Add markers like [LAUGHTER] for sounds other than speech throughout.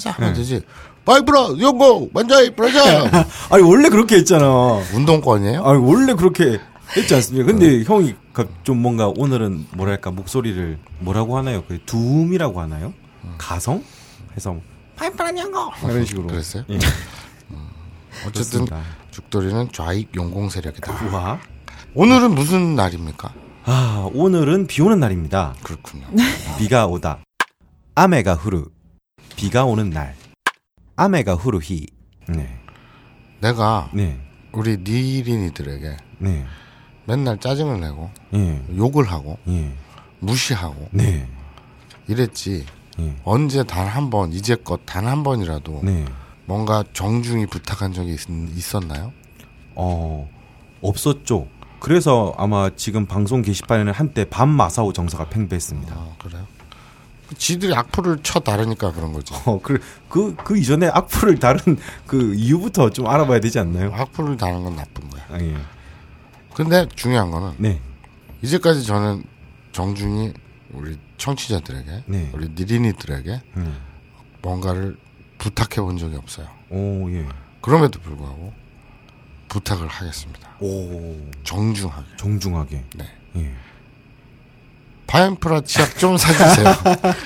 브라자 하면 되지 파이프란 연구 만세 브라자 아니 원래 그렇게 했잖아. 운동권이에요? 아니 원래 그렇게 했지 않습니까? 근데 형이 가- 좀 뭔가 오늘은 뭐랄까 목소리를 뭐라고 하나요? 그 두음이라고 하나요? 가성? 해서 파이프란 연구 이런 식으로. 그랬어요? 예. 어쨌든 그렇습니다. 죽돌이는 좌익 용공 세력이다. 우와. 오늘은 무슨 날입니까? 아 오늘은 비 오는 날입니다. 그렇군요. 비가 오다. 아메가 후루. 비가 오는 날. 아메가 후루히. 네. 내가 네. 우리 니린이들에게 네. 맨날 짜증을 내고 예. 욕을 하고 예. 무시하고 네. 이랬지. 예. 언제 단 한 번, 이제껏 단 한 번이라도 네. 뭔가 정중히 부탁한 적이 있, 었나요 어, 없었죠. 그래서 아마 지금 방송 게시판에는 한때 밤 마사오 정서가 팽배했습니다. 아, 그래요? 지들이 악플을 쳐 다르니까 그런 거지. 어, 그, 그, 그 이전에 악플을 다른 그 이유부터 좀 알아봐야 되지 않나요? 악플을 다는 건 나쁜 거야. 아, 예. 근데 중요한 거는 네. 이제까지 저는 정중히 우리 청취자들에게, 네. 우리 니린이들에게 음. 뭔가를 부탁해 본 적이 없어요. 오, 예. 그럼에도 불구하고 부탁을 하겠습니다. 오, 정중하게. 정중하게. 네. 예. 바이옴프라 치약 좀 사주세요.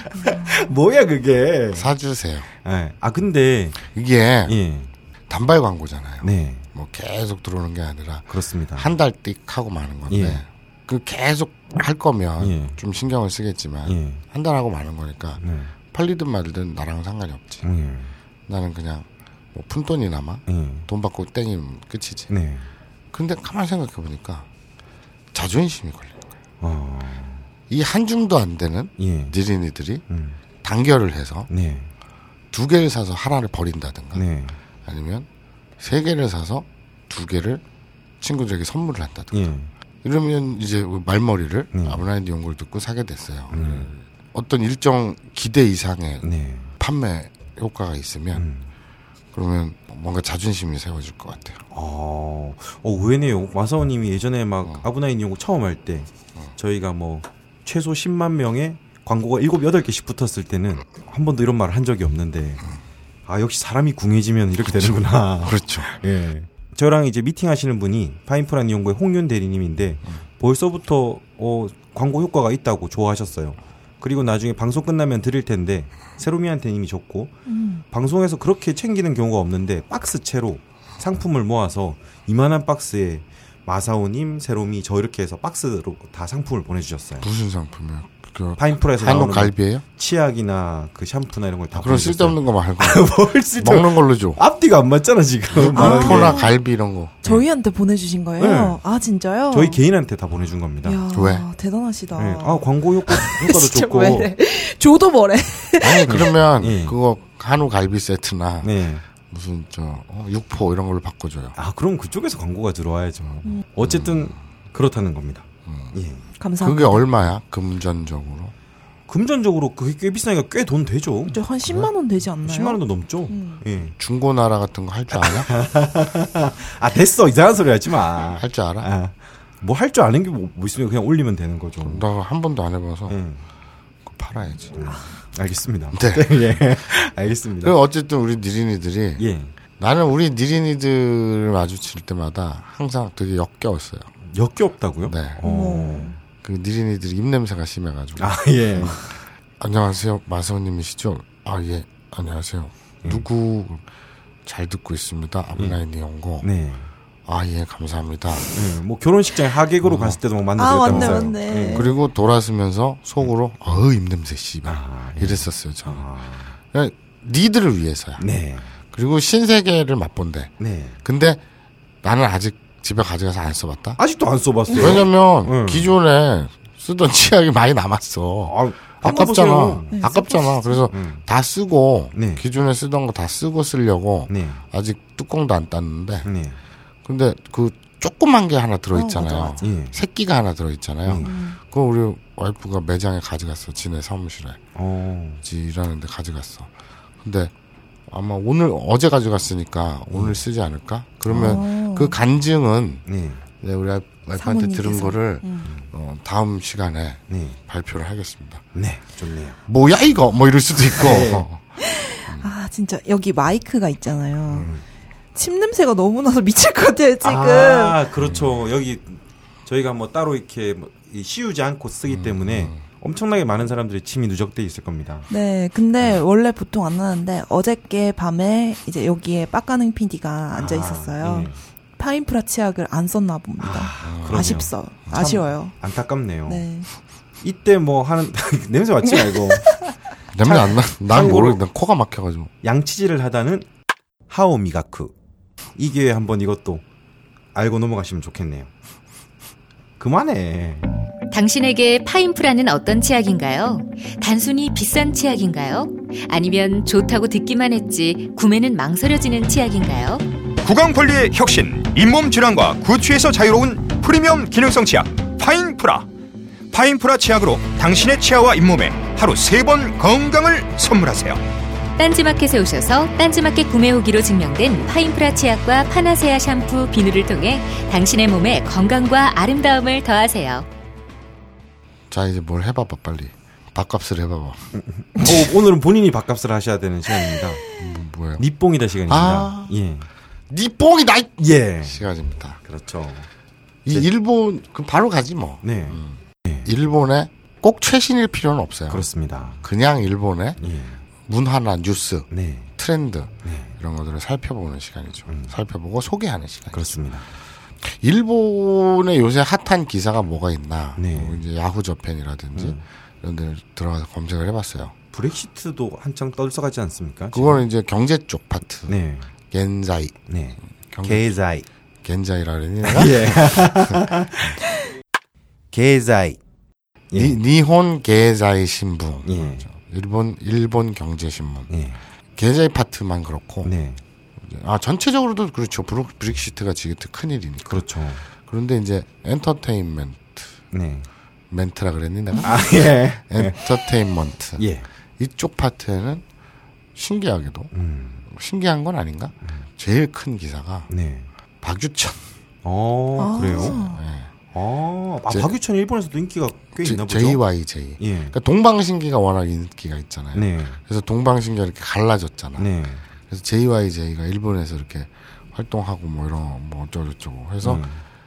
[LAUGHS] 뭐야, 그게. 사주세요. 예. 아, 근데, 이게 예. 단발 광고잖아요. 네. 뭐 계속 들어오는 게 아니라 그렇습니다. 한 달 띡 하고 마는 건데 예. 그 계속 할 거면 예. 좀 신경을 쓰겠지만 예. 한달 하고 마는 거니까 네. 팔리든 말든 나랑 상관이 없지. 예. 나는 그냥 뭐 푼돈이나마 예. 돈 받고 땡이면 끝이지. 네. 근데 가만히 생각해 보니까 자존심이 걸리는 거야. 어, 이 한 줌도 안 되는 예. 니린이들이 음. 단결을 해서 네. 두 개를 사서 하나를 버린다든가 네. 아니면 세 개를 사서 두 개를 친구들에게 선물을 한다든가 예. 이러면 이제 말머리를 네. 아브라인드 연구를 듣고 사게 됐어요. 어떤 일정 기대 이상의 네. 판매 효과가 있으면 음. 그러면 뭔가 자존심이 세워질 것 같아요. 어, 어, 의외네요. 마사오님이 예전에 막 아브나인 연구 처음 할 때 저희가 뭐 최소 10만 명의 광고가 7, 8개씩 붙었을 때는 한 번도 이런 말을 한 적이 없는데 아, 역시 사람이 궁해지면 이렇게 되는구나. [LAUGHS] 그렇죠. 예. 저랑 이제 미팅 하시는 분이 파인프란 연구의 홍윤 대리님인데 벌써부터 어, 광고 효과가 있다고 좋아하셨어요. 그리고 나중에 방송 끝나면 드릴 텐데 세로미한테는 이미 줬고 방송에서 그렇게 챙기는 경우가 없는데 박스 채로 상품을 모아서 이만한 박스에 마사오님, 세로미 저 이렇게 해서 박스로 다 상품을 보내주셨어요. 무슨 상품이요? 그 파인프라에서 한우 나오는 뭐 갈비예요? 치약이나 그 샴푸나 이런 걸다 그런 쓸데없는 거 말고 [LAUGHS] 뭘 쓸데 먹는 걸로 줘. 앞뒤가 안 맞잖아 지금. 말하는 게. 포나 갈비 이런 거. 저희한테 보내주신 거예요? 네. 아 진짜요? 저희 개인한테 다 보내준 겁니다. 이야, 왜? 대단하시다. 네. 아 광고 효과 [LAUGHS] 효과도 좋고. 왜. [LAUGHS] 줘도 뭐래. 아니 그러면 예. 그거 한우 갈비 세트나 네. 무슨 저 어, 육포 이런 걸로 바꿔줘요. 아 그럼 그쪽에서 광고가 들어와야죠. 어쨌든 그렇다는 겁니다. 예. 감사합니다. 그게 얼마야? 금전적으로? 금전적으로 그게 꽤 비싸니까 꽤 돈 되죠. 저한 10만 원 되지 않나요? 10만 원도 넘죠. 예. 중고나라 같은 거 할 줄 아냐? [LAUGHS] 아 됐어 이상한 소리 하지 마. 할 줄 알아? 아, 뭐할 줄 아는 게뭐 있으면 그냥 올리면 되는 거죠. 나 한 번도 안 해봐서 예. 그거 팔아야지. 알겠습니다. 네. [LAUGHS] 예. 알겠습니다. 그 어쨌든 우리 니린이들이 예. 나는 우리 니린이들을 마주칠 때마다 항상 되게 역겨웠어요. 역겹다고요? 네. 어. 그 니린이들이 입냄새가 심해가지고. 아 예. 안녕하세요. 마사오님이시죠? 아, 예. 안녕하세요. 예. 누구 잘 듣고 있습니다. 앞라인이 연고. 네. 아, 예. 감사합니다. 예. 뭐 결혼식장에 하객으로 갔을 때도 막 아, 만나드렸다면서요. 맞네, 맞네. 예. 그리고 돌아서면서 속으로 어우 입냄새 씨발 아, 예. 이랬었어요. 저는. 아, 그냥 니들을 위해서야. 네. 그리고 신세계를 맛본대. 네. 근데 나는 아직 집에 가져가서 안 써봤다. 아직도 안 써봤어요. 왜냐면 응. 기존에 쓰던 [LAUGHS] 치약이 많이 남았어. 아, 아깝잖아. 써보세요. 네, 아깝잖아. 그래서 음. 다 쓰고 네. 기존에 쓰던 거 다 쓰고 쓰려고 네. 아직 뚜껑도 안 땄는데 네. 근데 그 조그만 게 하나 들어있잖아요. 어, 맞아, 예. 새끼가 하나 들어있잖아요. 음. 그거 우리 와이프가 매장에 가져갔어. 지네 사무실에. 어. 지 일하는 데 가져갔어. 근데 아마 오늘 어제 가져갔으니까 오늘 쓰지 않을까? 그러면 어. 그 간증은 네. 네, 우리 와이- 와이프한테 들은. 거를 음. 어, 다음 시간에 네. 발표를 하겠습니다. 네. 좋네요. 뭐야 이거 뭐 이럴 수도 있고 네. [LAUGHS] 아 진짜 여기 마이크가 있잖아요. 음. 침 냄새가 너무 나서 미칠 것 같아요 지금. 아, 그렇죠. 여기 저희가 뭐 따로 이렇게 뭐 이- 씌우지 않고 쓰기 때문에 엄청나게 많은 사람들이 침이 누적돼 있을 겁니다. 네, 근데 원래 보통 안 나는데 어저께 밤에 이제 여기에 빡가능 PD가 앉아 있었어요. 예. 파인프라 치약을 안 썼나 봅니다. 아, 쉽어 아쉬워요. 안타깝네요. 네. 이때 뭐 하는 [LAUGHS] 냄새 맡지 말고 냄새 안 나. 난 참고로- 모르겠다. 코가 막혀가지고. 양치질을 하다는 하오 미가크 이 기회에 한번 이것도 알고 넘어가시면 좋겠네요. [LAUGHS] 그만해. 당신에게 파인프라는 어떤 치약인가요? 단순히 비싼 치약인가요? 아니면 좋다고 듣기만 했지 구매는 망설여지는 치약인가요? 구강 관리의 혁신, 잇몸 질환과 구취에서 자유로운 프리미엄 기능성 치약 파인프라. 파인프라 치약으로 당신의 치아와 잇몸에 하루 세 번 건강을 선물하세요. 딴지마켓에 오셔서 딴지마켓 구매 후기로 증명된 파인프라 치약과 파나세아 샴푸, 비누를 통해 당신의 몸에 건강과 아름다움을 더하세요. 자 이제 뭘 해봐봐 빨리. 밥값을 해봐봐. 오, 오늘은 본인이 밥값을 하셔야 되는 시간입니다. 음, 뭐예요? 니뽕이다 시간입니다. 아. 예. 니 뽕이 나. 예. 시간입니다. 그렇죠. 이 일본 그 바로 가지 뭐. 네. 일본에 꼭 최신일 필요는 없어요. 그렇습니다. 그냥 일본의 예. 문화나 뉴스, 네. 트렌드 네. 이런 것들을 살펴보는 시간이죠. 음. 살펴보고 소개하는 시간. 그렇습니다. 일본에 요새 핫한 기사가 뭐가 있나? 네. 뭐 이제 야후 저팬이라든지 음. 이런 데 들어가서 검색을 해봤어요. 브렉시트도 한창 떨썩하지 않습니까? 그거는 이제 경제 쪽 파트. 네. 겐자이. 네. 경제 게자이. 겐자이라 [LAUGHS] 내가? 예. 게자이. 예. 니, 니혼 게자이 신분. 예. 일본 일본 경제 신문. 예. 게자이 파트만 그렇고. 네. 아 전체적으로도 그렇죠. 브로, 브렉시트가 지금 큰 일이니까. 그렇죠. 그런데 이제 엔터테인먼트 네. 멘트라 그랬니 내가? 아, 예. 엔터테인먼트. 예. 이쪽 파트에는 신기하게도 음. 신기한 건 아닌가? 제일 큰 기사가 네. 박유천. 어, 아. 그래요? 예. 아, 아 제- 박유천 일본에서도 인기가 꽤 있나 보죠? JYJ. 예. 그러니까 동방신기가 워낙 인기가 있잖아요. 네. 그래서 동방신기가 이렇게 갈라졌잖아. 네. 그래서 JYJ가 일본에서 이렇게 활동하고 뭐 이런 뭐 어쩌고저쩌고 해서 음.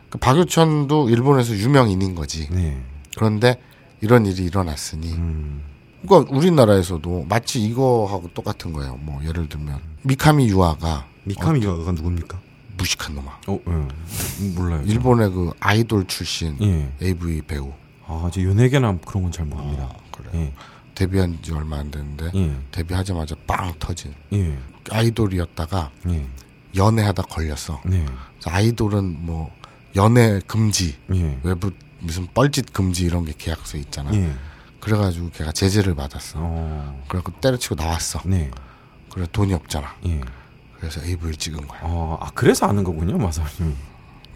그 박유천도 일본에서 유명인인 거지. 네. 그런데 이런 일이 일어났으니 음. 그러니까 우리나라에서도 마치 이거하고 똑같은 거예요. 뭐 예를 들면 미카미 유아가 미카미가 누굽니까? 무식한 놈아. 어, 예. 몰라요. 저. 일본의 그 아이돌 출신 예. AV 배우 아, 저 연예계나 그런 건 잘 모릅니다. 어, 그래. 예. 데뷔한 지 얼마 안 됐는데 예. 데뷔하자마자 빵 터진 예. 아이돌이었다가 예. 연애하다 걸렸어. 네. 그래서 아이돌은 뭐 연애 금지, 예. 외부 무슨 뻘짓 금지 이런 게 계약서에 있잖아. 예. 그래가지고 걔가 제재를 받았어. 어. 그래갖고 때려치고 나왔어. 네. 그래 돈이 없잖아. 예. 그래서 AV를 찍은 거야. 어, 아, 그래서 아는 거군요, 마사님.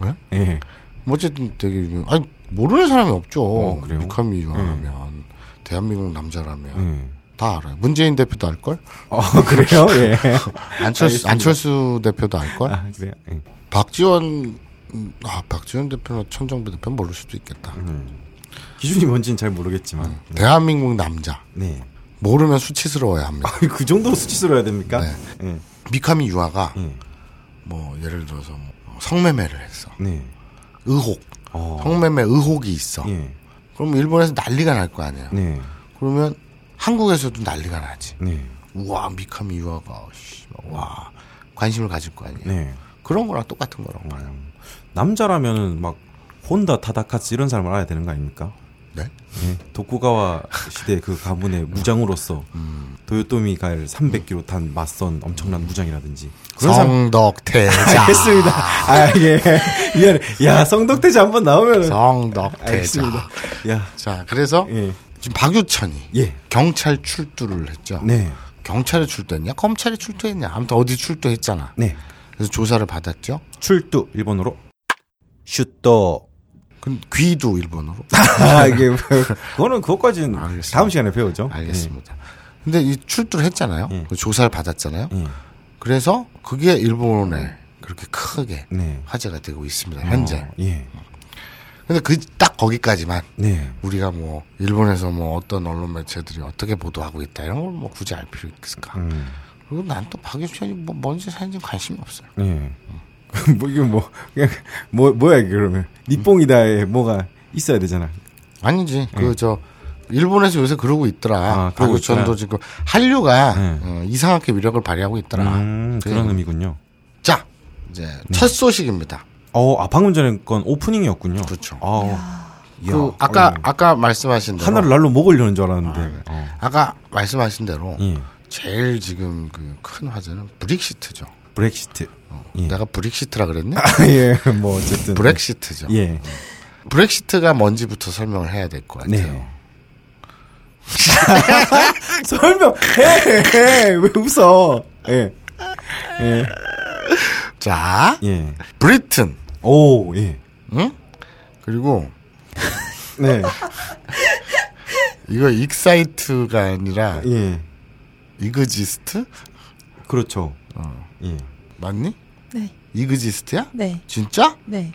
왜? 예. 뭐 어쨌든 되게 아니 모르는 사람이 없죠. 어, 그래요? 미카미 유아라면 대한민국 남자라면 예. 다 알아요. 문재인 대표도 알 걸? 어, [LAUGHS] 그래요? 예. [LAUGHS] 안철수 알겠습니다. 안철수 대표도 알 걸? 아, 그래요? 예. 박지원 음, 아 박지원 대표나 천정배 대표 는 모를 수도 있겠다. 음. 기준이 뭔지는 잘 모르겠지만. 대한민국 남자 네. 모르면 수치스러워야 합니다. 그 정도로 수치스러워야 됩니까? 네. 예. 미카미 유아가 예. 뭐 예를 들어서 뭐 성매매를 했어. 네. 의혹. 어. 성매매 의혹이 있어. 예. 그럼 일본에서 난리가 날 거 아니에요. 네. 그러면 한국에서도 난리가 나지. 네. 우와 미카미 유아가 씨, 와 관심을 가질 거 아니에요. 네. 그런 거랑 똑같은 거라고 봐요. 남자라면은 막 혼다 타다카츠 이런 사람을 알아야 되는 거 아닙니까? 네? 예. 도쿠가와 시대 그 가문의 무장으로서 음. 도요토미가를 300km 탄 맞선 엄청난 무장이라든지 성덕태자. 알겠습니다. 아 예. 미안해. 야 성덕대자 한번 나오면 성덕태자. 야 자, 그래서 예. 지금 박유천이 예. 경찰 출두를 했죠. 네. 경찰에 출두했냐? 검찰에 출두했냐? 아무튼 어디 출두했잖아. 네. 그래서 조사를 받았죠. 출두 일본어로 슈또 그 귀도 일본어로. [LAUGHS] 아 이게 뭐, 그거는 그것까지는 알겠습니다. 다음 시간에 배우죠. 알겠습니다. 근데 이 출두를 했잖아요. 예. 그 조사를 받았잖아요. 예. 그래서 그게 일본에 그렇게 크게 네. 화제가 되고 있습니다. 현재. 어, 예. 근데 그 딱 거기까지만 네. 우리가 뭐 일본에서 뭐 어떤 언론 매체들이 어떻게 보도하고 있다 이런 걸 뭐 굳이 알 필요 있을까? 음. 그리고 난 또 박유천이 뭐 뭔지 사는지 관심이 없어요. 예. [LAUGHS] 뭐 이게 뭐 그냥 뭐 뭐야 이게 그러면 니뽕이다에 뭐가 있어야 되잖아. 아니지. 그저 일본에서 요새 그러고 있더라. 예. 아, 박유천도 있구나. 지금 한류가 네. 어, 이상하게 위력을 발휘하고 있더라. 음, 그래서 그런 의미군요. 자 이제 네. 첫 소식입니다. 어, 아 방금 전에 건 오프닝이었군요. 그렇죠. 아, 그 아까 어이, 아까 말씀하신 대로 하나를 날로 먹으려는 줄 알았는데. 어. 아까 말씀하신 대로 예. 제일 지금 그 큰 화제는 브릭시트죠. 브렉시트. 예. 내가 브릭시트라 그랬네? 예, 뭐 어쨌든. 브렉시트죠. 예. 브렉시트가 뭔지부터 설명을 해야 될 것 같아요. 네. [LAUGHS] 설명해, 해, 왜 웃어? 예. 예. 자, 예. Britain, 오, 예. 응? 그리고 네. 이거 excite가 아니라 예. exist? 그렇죠. 어. 예. 맞니? 네. exist야? 네. 진짜? 네.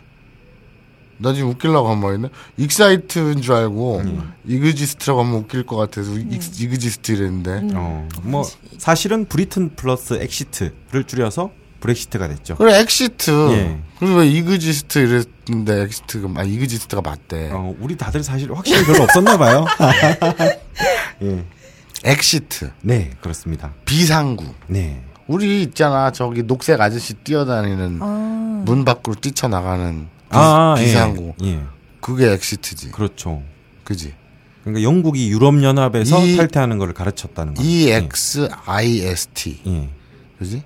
나 지금 웃기려고 한 말이네. excite인 줄 알고 음. exist라고 하면 웃길 것 같아서 익- exist 이랬는데. 어, 뭐 사실은 Britain 플러스 exit를 줄여서 브렉시트가 됐죠. 그래 exit. 예. 그래서 왜 exist 이랬는데 exit가 아 exist가 맞대. 어, 우리 다들 사실 확신이 별로 없었나 봐요. [LAUGHS] 예. exit. 네, 그렇습니다. 비상구. 네. 우리 있잖아 저기 녹색 아저씨 뛰어다니는 아. 문 밖으로 뛰쳐나가는 비, 아, 비상구. 예. 예. 그게 exit지. 그렇죠. 그지? 그러니까 영국이 유럽 연합에서 이- 탈퇴하는 것을 가르쳤다는 거죠. E EXIST. 예. 그지?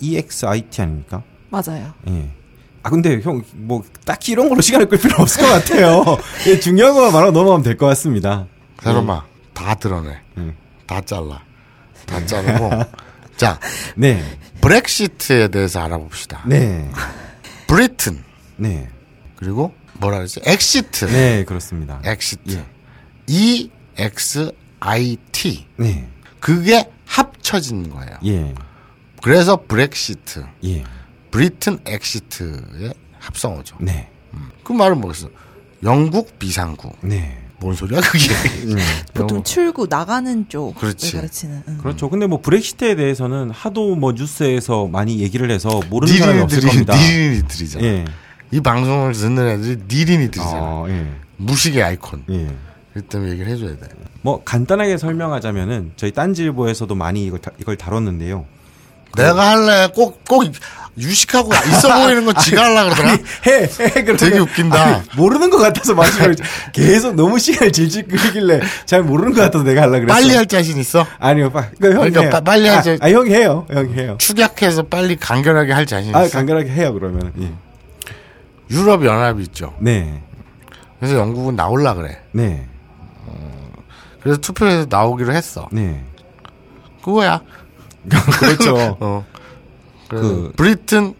EXIT 아닙니까? 맞아요. 예. 아 근데 형 뭐 딱히 이런 걸로 시간을 끌 필요 없을 것 같아요. [LAUGHS] 예, 중요한 것만 말하고 넘어가면 될 것 같습니다. 사람아 다 드러내. 음. 다 잘라. 다 자르고. [LAUGHS] 자, 네, 브렉시트에 대해서 알아봅시다. 네, Britain. 네, 그리고 뭐라 그랬지? exit. 네 그렇습니다. exit. E EXIT. 네, 그게 합쳐진 거예요. 예, 그래서 브렉시트. 예, Britain exit의 합성어죠. 네, 그 말은 뭐겠어? 영국 비상구. 네. 뭔 소리야 그게? 보통 영국. 출구 나가는 쪽을 그렇지. 가르치는. 응. 그렇죠. 근데 뭐 브렉시트에 대해서는 하도 뭐 뉴스에서 많이 얘기를 해서 모르는 사람이 없을 겁니다. 니린이들이잖아. 예. 이 방송을 듣는 애들이 니린이들이잖아. 어, 예. 무식의 아이콘. 예. 때문에 얘기를 해줘야 돼. 뭐 간단하게 설명하자면은 저희 딴지일보에서도 많이 이걸, 다, 이걸 다뤘는데요. 내가 할래. 꼭, 꼭 유식하고 있어 [LAUGHS] 보이는 건 지가 하려 그러더라. 해, 해, 그러면. 되게 웃긴다. 아니, 모르는 것 같아서 마지막에 계속 너무 시간을 질질 끌길래 잘 모르는 것 같아서 내가 하려 그랬어. 빨리 할 자신 있어? 아니요, 빠, 그 형이 그러니까. 빠- 빨리 아, 하자. 아, 형이 해요. 형이 해요. 축약해서 빨리 간결하게 할 자신 있어? 아, 간결하게 해요, 그러면. 예. 유럽 연합이 있죠. 네. 그래서 영국은 나올라 그래. 네. 그래서 투표에서 나오기로 했어. 네. 그거야. 그렇죠. [LAUGHS] 어. 그 그- Britain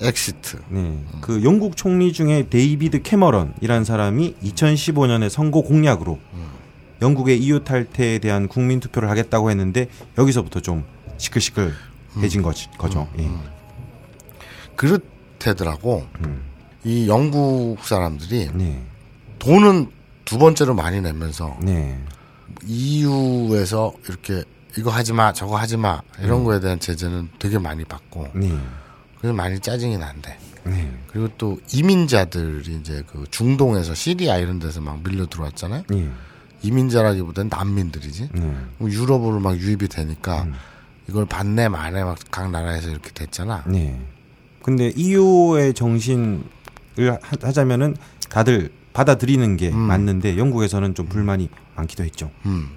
exit. 네. 그 영국 총리 중에 데이비드 캐머런이라는 사람이 2015년에 선거 공약으로 영국의 EU 탈퇴에 대한 국민 투표를 하겠다고 했는데 여기서부터 좀 시끌시끌해진 거지, 거죠. 예. 그렇대더라고. 음. 이 영국 사람들이 네. 돈은 두 번째로 많이 내면서 네. EU에서 이렇게 이거 하지 마, 저거 하지 마 음. 이런 거에 대한 제재는 되게 많이 받고 네. 그래서 많이 짜증이 난대. 네. 그리고 또 이민자들이 이제 그 중동에서 시리아 이런 데서 막 밀려 들어왔잖아요. 네. 이민자라기보다는 난민들이지. 네. 유럽으로 막 유입이 되니까 이걸 반내 만에 막 각 나라에서 이렇게 됐잖아. 네. 근데 EU의 정신을 하- 하자면은 다들 받아들이는 게 맞는데 영국에서는 좀 불만이 많기도 했죠. 음.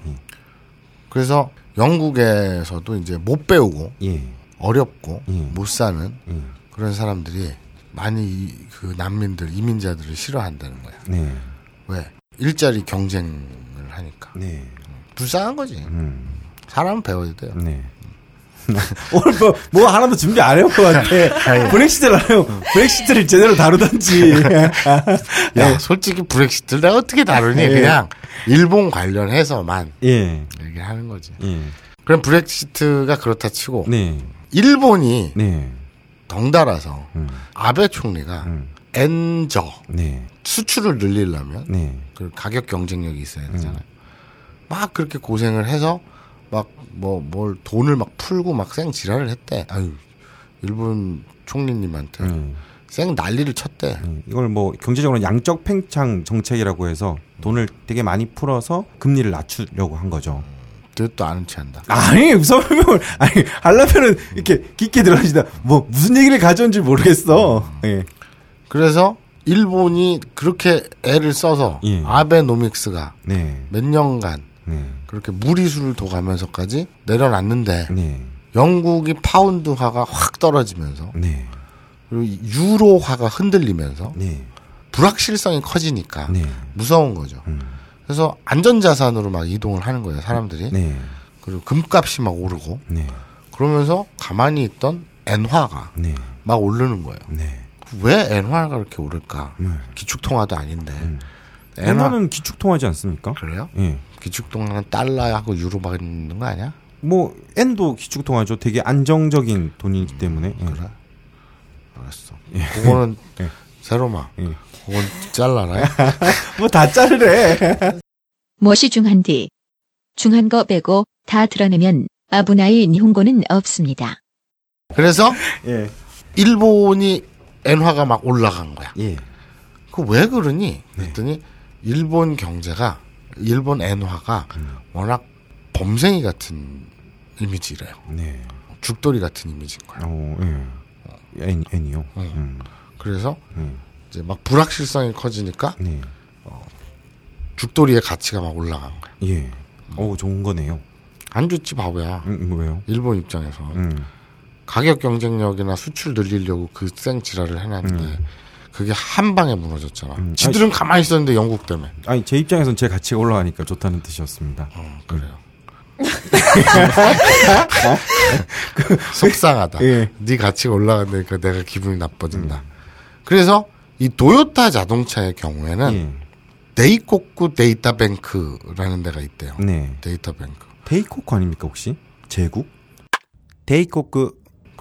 그래서 영국에서도 이제 못 배우고 예. 어렵고 예. 못 사는 예. 그런 사람들이 많이 이- 그 난민들 이민자들을 싫어한다는 거야. 네. 왜? 일자리 경쟁을 하니까 네. 불쌍한 거지. 음. 사람은 배워야 돼요. 네. [LAUGHS] 오늘 뭐, 뭐 하나도 준비 안 해온 것 같아. 브렉시트를 하면 브렉시트를 제대로 다루던지. [LAUGHS] 야, 솔직히 브렉시트를 내가 어떻게 다루니? 예. 그냥 일본 관련해서만 예. 얘기하는 거지. 예. 그럼 브렉시트가 그렇다 치고 네. 일본이 네. 덩달아서 음. 아베 총리가 음. 엔저 네. 수출을 늘리려면 네. 그 가격 경쟁력이 있어야 되잖아요. 막 그렇게 고생을 해서 막 뭐 뭘 돈을 막 풀고 막 생 지랄을 했대. 아유 일본 총리님한테 음. 생 난리를 쳤대. 음, 이걸 뭐 경제적으로 양적 팽창 정책이라고 해서 돈을 되게 많이 풀어서 금리를 낮추려고 한 거죠. 뜻도 아는 체 한다. 아니 설명을 아니 하려면은 이렇게 깊게 들어가시다 뭐 무슨 얘기를 가져온지 모르겠어. 예. 그래서 일본이 그렇게 애를 써서 예. 아베노믹스가 네. 몇 년간 네. 그렇게 무리수를 둬가면서까지 내려놨는데 네. 영국이 파운드화가 확 떨어지면서 네. 그리고 유로화가 흔들리면서 네. 불확실성이 커지니까 네. 무서운 거죠. 음. 그래서 안전자산으로 막 이동을 하는 거예요, 사람들이. 네. 그리고 금값이 막 오르고 네. 그러면서 가만히 있던 엔화가 네. 막 오르는 거예요. 네. 왜 엔화가 그렇게 오를까? 네. 기축통화도 아닌데. 엔화 엔화는 기축 통하지 않습니까? 그래요? 예. 기축통화는 달러하고 유로 받는 거 아니야? 뭐 엔도 기축 통하죠. 되게 안정적인 돈이기 때문에. 예. 그래? 알았어. 그거는 [LAUGHS] 예. 세로마. 예. 그건 잘라라. [LAUGHS] 뭐 다 자르래. 무엇이 중한디? 중한 거 빼고 다 드러내면 아부나이 니혼고는 없습니다. 그래서 예. 일본이 엔화가 막 올라간 거야. 예. 그 왜 그러니? 그랬더니 일본 경제가 일본 엔화가 워낙 범생이 같은 이미지래요. 네. 죽돌이 같은 이미지인 거야. 어, 예. 엔, 엔이요. 음. 그래서 음. 이제 막 불확실성이 커지니까 네. 죽돌이의 가치가 막 올라간 거야. 예. 오, 좋은 거네요. 안 좋지 바보야. 음, 뭐 왜요? 일본 입장에서 음. 가격 경쟁력이나 수출 늘리려고 그 생지랄을 해놨는데 그게 한 방에 무너졌잖아. 음. 지들은 가만히 있었는데 영국 때문에. 아니, 제 입장에선 제 가치가 올라가니까 좋다는 뜻이었습니다. 어, 그래요. [LAUGHS] 속상하다. 예. 네 가치가 올라간다니까 내가 기분이 나빠진다. 그래서 이 도요타 자동차의 경우에는 예. 데이코쿠 데이터뱅크라는 데가 있대요. 네. 데이터뱅크. 데이코크 아닙니까, 혹시? 제국? 데이코크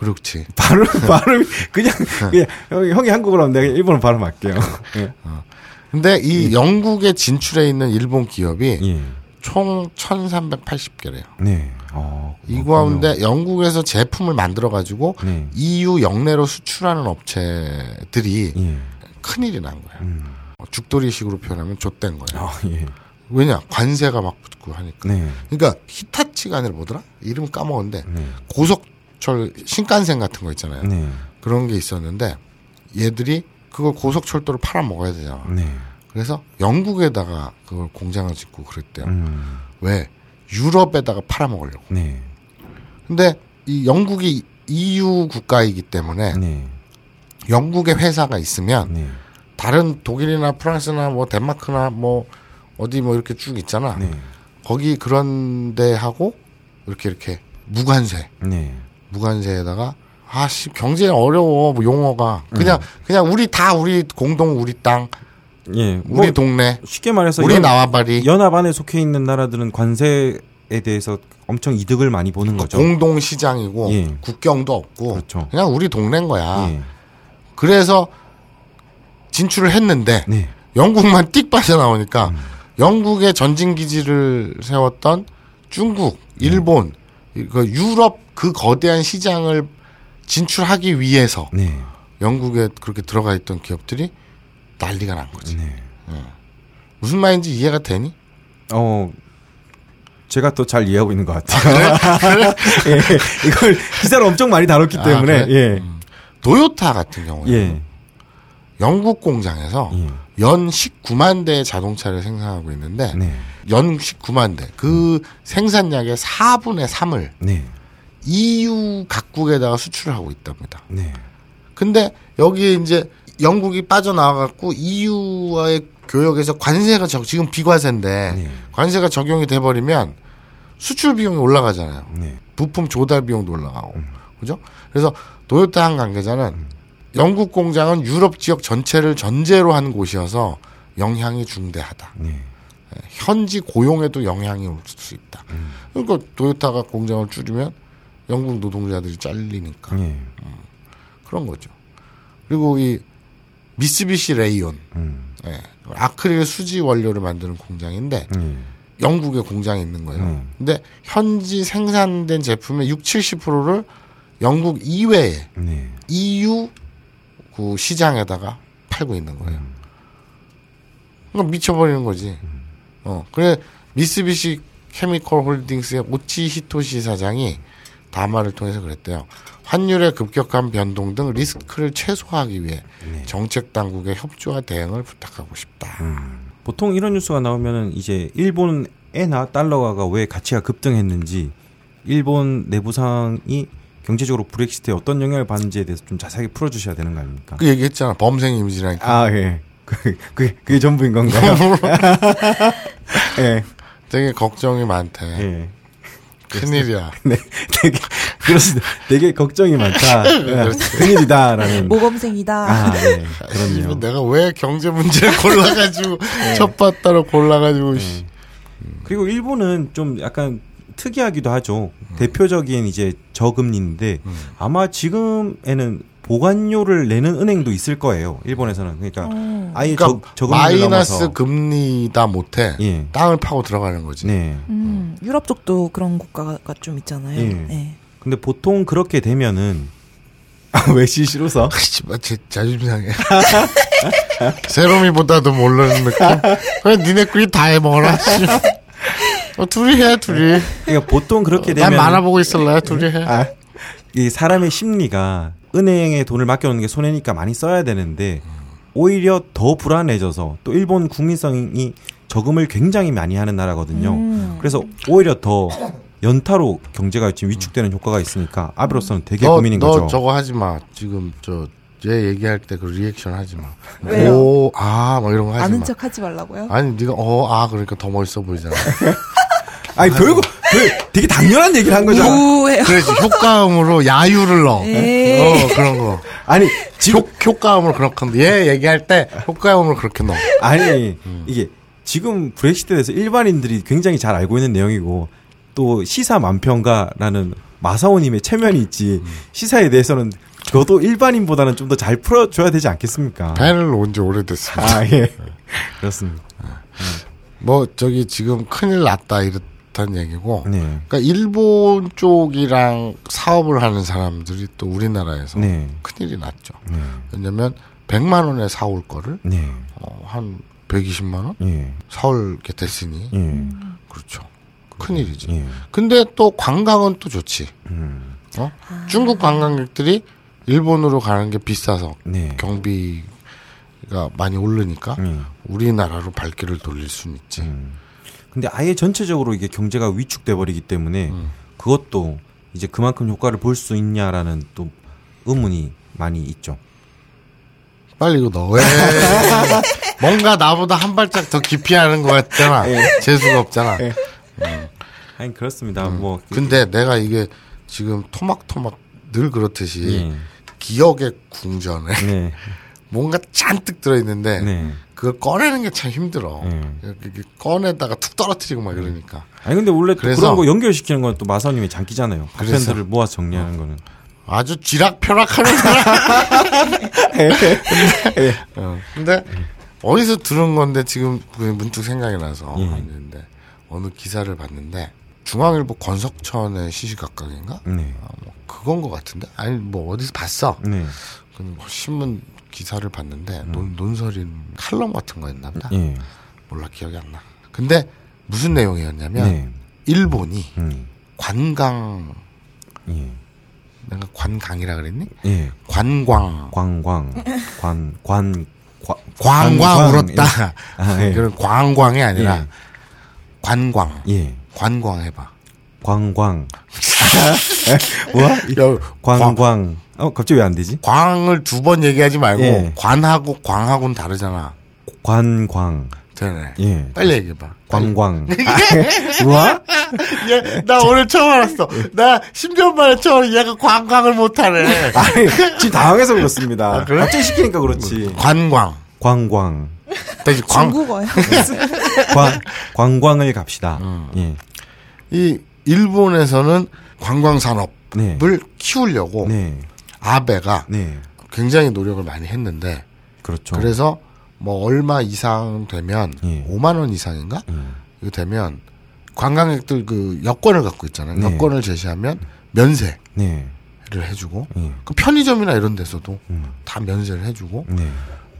그렇지. 발음 [LAUGHS] 발음 그냥 그냥 형이, 한국어로 하면 내가 일본어 발음할게요. [LAUGHS] 예. 근데 이 영국에 진출해 있는 일본 기업이 예. 총 1380개래요. 네. 어. 이 가운데 영국에서 제품을 만들어 가지고 네. EU 영내로 수출하는 업체들이 예. 큰일이 난 거야. 음. 어, 죽돌이식으로 표현하면 좆된 거야. 아, 예. 왜냐? 관세가 막 붙고 하니까. 네. 그러니까 히타치가 아니라 뭐더라? 이름 까먹었는데 네. 고속 철 신幹線 같은 거 있잖아요. 네. 그런 게 있었는데 얘들이 그걸 고속철도로 팔아 먹어야 되잖아. 네. 그래서 영국에다가 그걸 공장을 짓고 그랬대요. 음. 왜? 유럽에다가 팔아 먹으려고. 네. 근데 이 영국이 EU 국가이기 때문에 네. 영국의 회사가 있으면 네. 다른 독일이나 프랑스나 뭐 덴마크나 뭐 어디 뭐 이렇게 쭉 있잖아. 네. 거기 그런 데하고 이렇게 이렇게 무관세, 네. 무관세에다가 아씨 경제 어려워 뭐 용어가 그냥 그냥 우리 다 우리 공동 우리 땅 예. 우리 뭐 동네 쉽게 말해서 우리 연- 나와바리 연합 안에 속해 있는 나라들은 관세에 대해서 엄청 이득을 많이 보는 거죠. 공동 시장이고 예. 국경도 없고 그렇죠. 그냥 우리 동네인 거야. 예. 그래서 진출을 했는데 네. 영국만 띡 빠져나오니까 영국의 전진 기지를 세웠던 중국, 일본, 그 유럽 그 거대한 시장을 진출하기 위해서 네. 영국에 그렇게 들어가 있던 기업들이 난리가 난 거지. 네. 무슨 말인지 이해가 되니? 어, 제가 또 잘 이해하고 있는 것 같아요. [LAUGHS] 예, 이걸 기사를 엄청 많이 다뤘기 아, 때문에, 그래? 예. 도요타 같은 경우에 예. 영국 공장에서 예. 연 19만 대의 자동차를 생산하고 있는데 네. 연 19만 대. 그 생산량의 4분의 3을 네. EU 각국에다가 수출을 하고 있답니다. 네. 근데 여기에 이제 영국이 빠져나와갖고 EU와의 교역에서 관세가 적, 지금 비과세인데 네. 관세가 적용이 돼버리면 수출 비용이 올라가잖아요. 네. 부품 조달 비용도 올라가고. 그죠? 그래서 도요타 한 관계자는 영국 공장은 유럽 지역 전체를 전제로 한 곳이어서 영향이 중대하다. 네. 현지 고용에도 영향이 올 수 있다. 그러니까 도요타가 공장을 줄이면 영국 노동자들이 잘리니까 네. 그런 거죠. 그리고 이 미쓰비시 레이온, 음. 예, 아크릴 수지 원료를 만드는 공장인데 네. 영국에 공장이 있는 거예요. 음. 근데 현지 생산된 제품의 6, 70%를 영국 이외에 네. EU 그 시장에다가 팔고 있는 거예요. 그러니까 미쳐버리는 거지. 어, 그래 미쓰비시 케미컬 홀딩스의 오치 히토시 사장이 담화를 통해서 그랬대요. 환율의 급격한 변동 등 리스크를 최소화하기 위해 정책 당국의 협조와 대응을 부탁하고 싶다. 보통 이런 뉴스가 나오면은 이제 일본 엔화 달러가 왜 가치가 급등했는지 일본 내부 상황이 경제적으로 브렉시트에 어떤 영향을 받는지에 대해서 좀 자세하게 풀어주셔야 되는 거 아닙니까? 그 얘기했잖아. 범생 이미지라니까. 아 예. 그, 그게, 그게 전부인 건가요? [LAUGHS] [LAUGHS] 예. 되게 걱정이 많대. 예. 큰일이야. [LAUGHS] 네, 되게 그렇습니다. 되게 걱정이 많다. [LAUGHS] 예, 큰일이다라는. 모범생이다. 아, 네, [LAUGHS] 이거 그렇네요. 내가 왜 경제 문제를 골라가지고 첫 바따로 골라가지고 씨. 그리고 일본은 좀 약간 특이하기도 하죠. 대표적인 이제 저금리인데 아마 지금에는 보관료를 내는 은행도 있을 거예요. 일본에서는 그러니까 어. 아예 그러니까 저, 마이너스 금리다 못해 예. 땅을 파고 들어가는 거지. 네. 음, 유럽 쪽도 그런 국가가 좀 있잖아요. 예. 네. 근데 보통 그렇게 되면은 [LAUGHS] 아, 왜 시시로서? [LAUGHS] 씨발 제 자존심 상해. 세롬이보다도 [LAUGHS] 모르는 느낌. 그래 니네끼리 다 해먹어라. 씨. 어, 둘이 해 둘이. 그러니까 보통 그렇게 난 되면 만화 보고 있을래 둘이 해. 아, 이 사람의 심리가 은행에 돈을 맡겨놓는 게 손해니까 많이 써야 되는데 오히려 더 불안해져서 또 일본 국민성이 저금을 굉장히 많이 하는 나라거든요. 음. 그래서 오히려 더 연타로 경제가 지금 위축되는 효과가 있으니까 아베로서는 되게 너, 고민인 너 거죠. 저거 하지 마. 지금 저 얘 얘기할 때 그 리액션 하지 마. 왜요? 오, 아, 막 이런 거 하지 아는 마. 척 하지 말라고요? 아니 네가 어, 아 그러니까 더 멋있어 보이잖아. [LAUGHS] 아니 별거 별 되게 당연한 얘기를 한 거잖아. 우해요. 그래지 효과음으로 야유를 넣어. 에이. 어 그런 거. 아니 효, 효과음으로 그렇게 넣어. 얘 얘기할 때 효과음으로 그렇게 넣어. 아니 음. 이게 지금 브렉시트에 대해서 일반인들이 굉장히 잘 알고 있는 내용이고 또 시사 만평가라는 마사오님의 체면이 있지 음. 시사에 대해서는 저도 일반인보다는 좀 더 잘 풀어줘야 되지 않겠습니까? 밴을 놓은 지 오래됐습니다. 아 예 그렇습니다. 뭐 저기 지금 큰일 났다 이 렇단 얘기고. 네, 그러니까 일본 쪽이랑 사업을 하는 사람들이 또 우리나라에서 네, 큰일이 났죠. 네, 왜냐면 100만 원에 사올 거를 네, 어, 한 120만 원 예, 사올 게 됐으니 예, 그렇죠. 큰일이지. 예, 근데 또 관광은 또 좋지. 음, 어? 중국 관광객들이 일본으로 가는 게 비싸서 네, 경비가 많이 오르니까 음. 우리나라로 발길을 돌릴 수는 있지. 음. 근데 아예 전체적으로 이게 경제가 위축돼 버리기 때문에 음. 그것도 이제 그만큼 효과를 볼 수 있냐라는 또 의문이 많이 있죠. 빨리 이거 넣어. 왜? [LAUGHS] 뭔가 나보다 한 발짝 더 깊이 하는 것 같잖아. 재수가 없잖아. 아니 그렇습니다. 뭐 근데 내가 이게 지금 토막토막 늘 그렇듯이 예. 기억의 궁전에 네, [LAUGHS] 뭔가 잔뜩 들어있는데 네. 그걸 꺼내는 게 참 힘들어. 음. 이렇게 꺼내다가 툭 떨어뜨리고 막 이러니까. 아니 근데 원래 또 그래서- 그런 거 연결시키는 건 또 마사님의 장기잖아요. 그래서- 파편들을 모아서 정리하는 거는. 아주 쥐락펴락하는 사람. 근데, [LAUGHS] 어, 근데 어디서 들은 건데 지금 그 문득 생각이 나서 예. 했는데 어느 기사를 봤는데 중앙일보 권석천의 시시각각인가? 네, 아, 뭐 그건 것 같은데 아니 뭐 어디서 봤어? 네, 그뭐 신문 기사를 봤는데 논, 논설인 칼럼 같은 거였나 보다. 예, 몰라 기억이 안 나. 근데 무슨 내용이었냐면 네, 일본이 음, 관광 예, 내가 관강이라 그랬니? 예. 관광. 광광 관 관 관광, 울었다. 아, 예. 그런 광광이 아니라 예. 관광. 예. 관광 해봐. 광광. 뭐야? 야, 광, 광광. 어 갑자기 왜 안 되지? 광을 두 번 얘기하지 말고 예. 관하고 광하고는 다르잖아. 관광. 되네. 예. 빨리 얘기해봐. 광광. 뭐야? 얘, 나 오늘 처음 알았어. 나 10년 만에 처음 얘가 관광을 못하네. 아니, 지금 당황해서 그렇습니다. 아, 그래? 갑자기 시키니까 그렇지. 관광. 광광. 다시 광, 중국어요. [LAUGHS] 광, 관광을 갑시다. 음. 예. 이 일본에서는 관광 산업을 네. 키우려고 네. 아베가 네. 굉장히 노력을 많이 했는데 그렇죠. 그래서 뭐 얼마 이상 되면 예. 5만 원 이상인가? 음. 이거 되면 관광객들 그 여권을 갖고 있잖아요. 네. 여권을 제시하면 면세를 네. 해주고 예. 그 편의점이나 이런 데서도 음. 다 면세를 해주고 네.